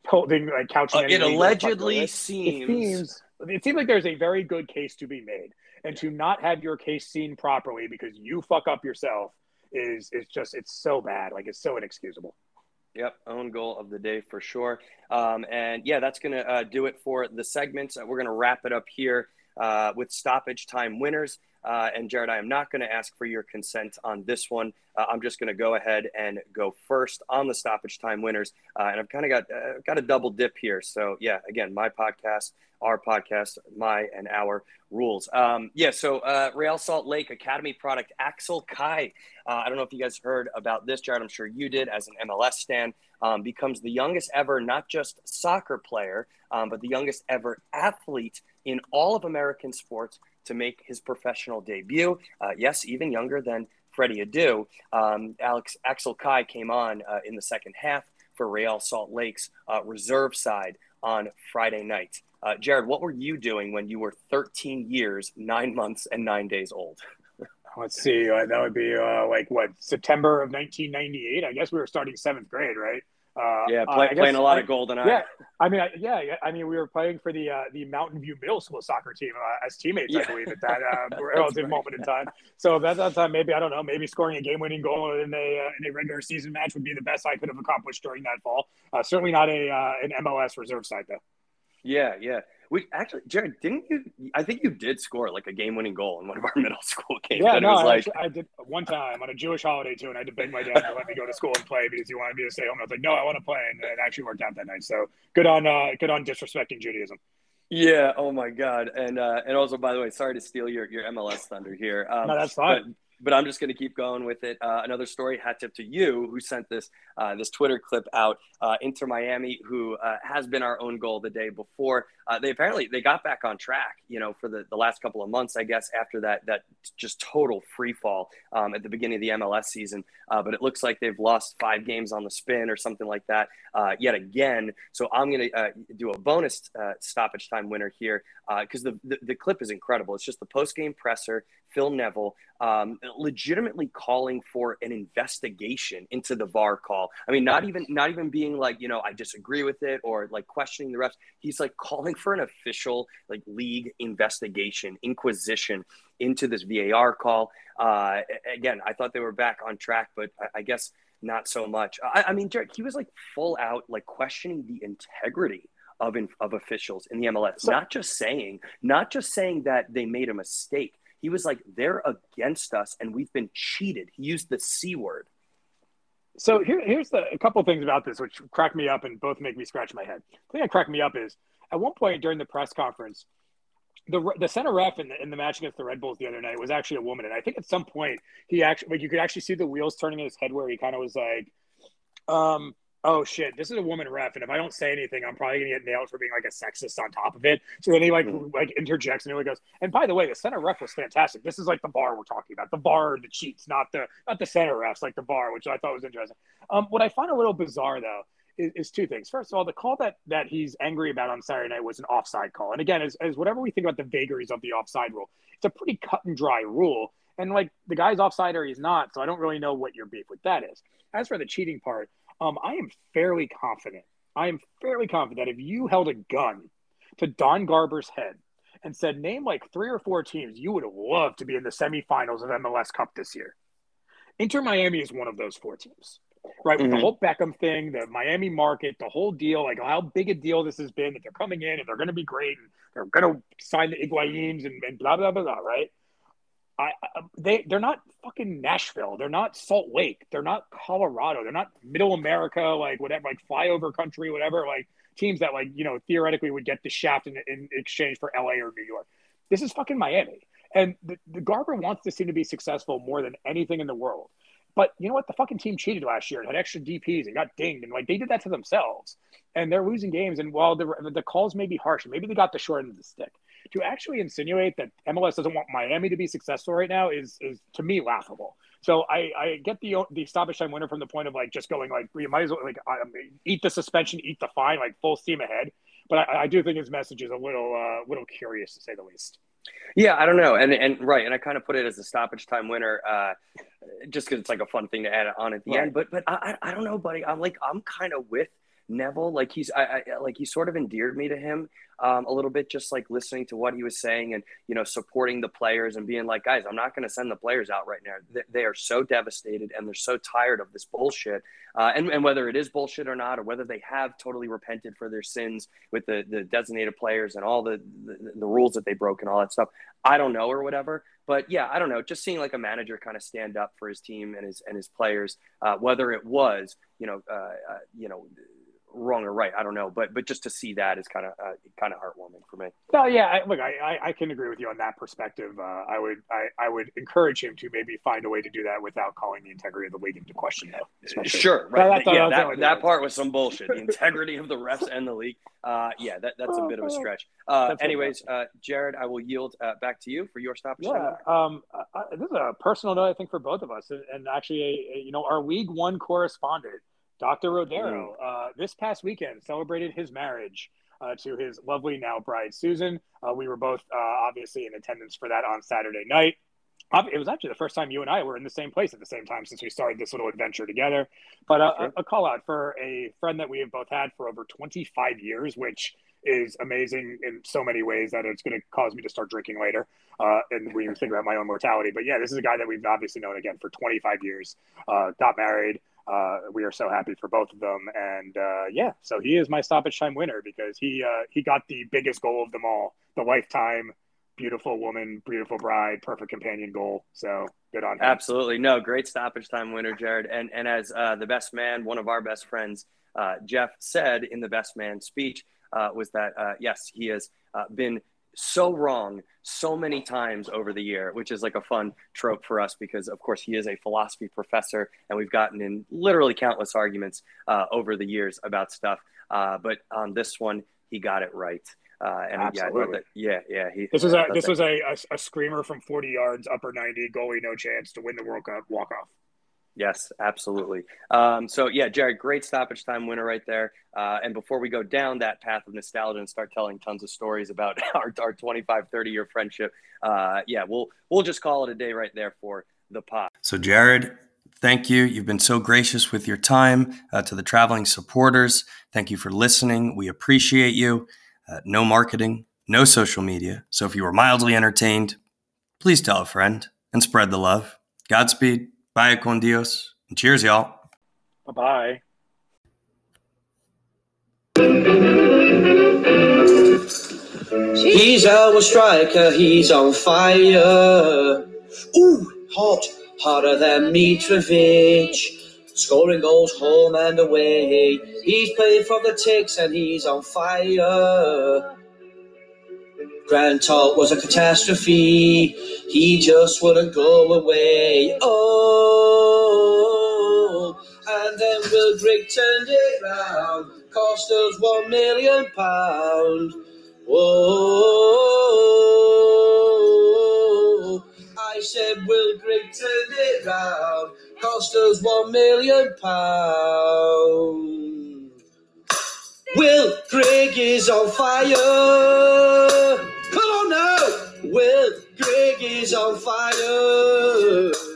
holding like couching. Uh, it allegedly seems. It seems it seems like there's a very good case to be made, and to not have your case seen properly because you fuck up yourself is is just it's so bad. Like it's so inexcusable. Yep, own goal of the day for sure. Um, and yeah, that's going to uh, do it for the segments. Uh, we're going to wrap it up here uh, with stoppage time winners. Uh, and Jared, I am not going to ask for your consent on this one. Uh, I'm just going to go ahead and go first on the stoppage time winners. Uh, and I've kind of got uh, got a double dip here. So yeah, again, my podcast, our podcast, my and our rules. Um, yeah. So uh, Real Salt Lake Academy product Axel Kei. Uh, I don't know if you guys heard about this, Jared. I'm sure you did as an MLS stand. Um, becomes the youngest ever, not just soccer player, um, but the youngest ever athlete in all of American sports to make his professional debut. Uh, yes, even younger than Freddie Adu. Um, Alex Axel Kei came on uh, in the second half for Real Salt Lake's uh, reserve side on Friday night. Uh, Jared, what were you doing when you were 13 years, nine months, and nine days old? Let's see. Uh, that would be uh, like what September of 1998. I guess we were starting seventh grade, right? Uh, yeah, play, uh, playing a lot I, of GoldenEye. Yeah, I mean, I, yeah, I mean, we were playing for the uh, the Mountain View Middle School soccer team uh, as teammates, yeah. I believe, at that uh, relative moment in time. So at that time, maybe I don't know, maybe scoring a game winning goal in a uh, in a regular season match would be the best I could have accomplished during that fall. Uh, certainly not a uh, an MLS reserve side though. Yeah, yeah. We actually, Jared, didn't you? I think you did score like a game-winning goal in one of our middle school games. Yeah, no, I, like... actually, I, did one time on a Jewish holiday too, and I had to beg my dad to let me go to school and play because he wanted me to stay home. I was like, no, I want to play, and it actually worked out that night. So good on, uh, good on disrespecting Judaism. Yeah. Oh my God. And uh, and also, by the way, sorry to steal your your MLS thunder here. Um, no, that's fine but I'm just going to keep going with it. Uh, another story, hat tip to you, who sent this uh, this Twitter clip out. Uh, Inter Miami, who uh, has been our own goal the day before, uh, they apparently they got back on track. You know, for the, the last couple of months, I guess, after that that just total free fall um, at the beginning of the MLS season. Uh, but it looks like they've lost five games on the spin or something like that yet again. So I'm going to do a bonus stoppage time winner here because the, the the clip is incredible. It's just the post game presser. Phil Neville um, legitimately calling for an investigation into the VAR call. I mean, not even not even being like, you know, I disagree with it or like questioning the refs. He's like calling for an official like league investigation, inquisition into this VAR call. Uh, again, I thought they were back on track, but I, I guess not so much. I, I mean, Jared, he was like full out like questioning the integrity of, in, of officials in the MLS. So, not just saying, not just saying that they made a mistake, he was like, they're against us and we've been cheated. He used the C word. So here, here's the, a couple things about this which crack me up and both make me scratch my head. The thing that cracked me up is at one point during the press conference, the the center ref in the, in the match against the Red Bulls the other night was actually a woman, and I think at some point he actually like you could actually see the wheels turning in his head where he kind of was like, um, oh shit, this is a woman ref, and if I don't say anything, I'm probably gonna get nailed for being like a sexist on top of it. So then he like mm. like interjects and he goes, and by the way, the center ref was fantastic. This is like the bar we're talking about, the bar, the cheats, not the not the center refs, like the bar, which I thought was interesting. Um, what I find a little bizarre though is, is, two things. First of all, the call that that he's angry about on Saturday night was an offside call, and again, as, as whatever we think about the vagaries of the offside rule, it's a pretty cut and dry rule. And like the guy's offside or he's not, so I don't really know what your beef with that is. As for the cheating part, um, I am fairly confident. I am fairly confident that if you held a gun to Don Garber's head and said, name like three or four teams you would love to be in the semifinals of MLS Cup this year, Inter Miami is one of those four teams. Right, with mm-hmm. the whole Beckham thing, the Miami market, the whole deal, like how big a deal this has been that they're coming in and they're going to be great and they're going to sign the Higuains and, and blah, blah, blah, blah, right? I, I, um, they they're not fucking Nashville. They're not Salt Lake. They're not Colorado. They're not Middle America, like whatever, like flyover country, whatever. Like teams that like you know theoretically would get the shaft in, in exchange for LA or New York. This is fucking Miami, and the, the Garber wants this team to be successful more than anything in the world. But you know what? The fucking team cheated last year and had extra DPS and got dinged, and like they did that to themselves. And they're losing games. And while the the calls may be harsh, maybe they got the short end of the stick to actually insinuate that MLS doesn't want Miami to be successful right now is is to me laughable. So I, I get the the stoppage time winner from the point of like just going like you might as well like eat the suspension, eat the fine, like full steam ahead. But I, I do think his message is a little uh, little curious to say the least. Yeah, I don't know, and and right, and I kind of put it as a stoppage time winner, uh, just because it's like a fun thing to add on at the right. end. But but I I don't know, buddy. I'm like I'm kind of with Neville, like he's I, I like he sort of endeared me to him um, a little bit, just like listening to what he was saying and you know supporting the players and being like, guys, I'm not going to send the players out right now. They, they, are so devastated and they're so tired of this bullshit. Uh, and, and whether it is bullshit or not, or whether they have totally repented for their sins with the, the designated players and all the, the, the rules that they broke and all that stuff, I don't know or whatever. But yeah, I don't know. Just seeing like a manager kind of stand up for his team and his and his players, uh, whether it was you know uh, uh you know wrong or right. I don't know, but but just to see that is kind of uh, kind of heartwarming for me. No, yeah, I, look, I, I, I can agree with you on that perspective. Uh, I would I, I would encourage him to maybe find a way to do that without calling the integrity of the league into question, though. Especially. Sure, right? That, yeah, that, that part was some bullshit. The integrity of the refs and the league. Uh, yeah, that, that's a bit of a stretch. Uh, anyways, uh, Jared, I will yield uh, back to you for your stop. Yeah, um, uh, this is a personal note, I think, for both of us, and, and actually, a, a, you know, our League One correspondent Dr. Rodero, mm. uh, this past weekend, celebrated his marriage uh, to his lovely now bride, Susan. Uh, we were both uh, obviously in attendance for that on Saturday night. It was actually the first time you and I were in the same place at the same time since we started this little adventure together. But uh, a, a call out for a friend that we have both had for over 25 years, which is amazing in so many ways that it's going to cause me to start drinking later. Uh, and we even think about my own mortality. But yeah, this is a guy that we've obviously known again for 25 years. Uh, got married, uh, we are so happy for both of them. And uh, yeah, so he is my stoppage time winner because he uh, he got the biggest goal of them all, the lifetime beautiful woman, beautiful bride, perfect companion goal. So good on him. Absolutely, no, great stoppage time winner, Jared. And and as uh, the best man, one of our best friends, uh, Jeff said in the best man speech uh, was that yes, he has been so wrong so many times over the year, which is like a fun trope for us because, of course, he is a philosophy professor, and we've gotten in literally countless arguments uh, over the years about stuff. Uh, but on this one, he got it right. Uh, and Absolutely. yeah, yeah, yeah. He, this was a this that. was a, a, a screamer from 40 yards, upper 90, goalie no chance to win the World Cup walk off. Yes, absolutely. Um, so yeah, Jared, great stoppage time winner right there. Uh, and before we go down that path of nostalgia and start telling tons of stories about our, our 25, 30 year friendship, uh, yeah, we'll we'll just call it a day right there for the pod. So Jared, thank you. You've been so gracious with your time uh, to the traveling supporters. Thank you for listening. We appreciate you. Uh, no marketing, no social media. So if you were mildly entertained, please tell a friend and spread the love. Godspeed. Bye con Dios. And cheers, y'all. Bye bye. He's our striker, he's on fire. Ooh, hot, hotter than Mitrovic. Scoring goals home and away. He's played for the Ticks and he's on fire. Grant Talk was a catastrophe. He just wouldn't go away. Oh, and then Will Grigg turned it round, cost us one million pound. Whoa, I said Will Grigg turned it round, cost us one million pound. Will Grigg is on fire. Will Grigg is on fire.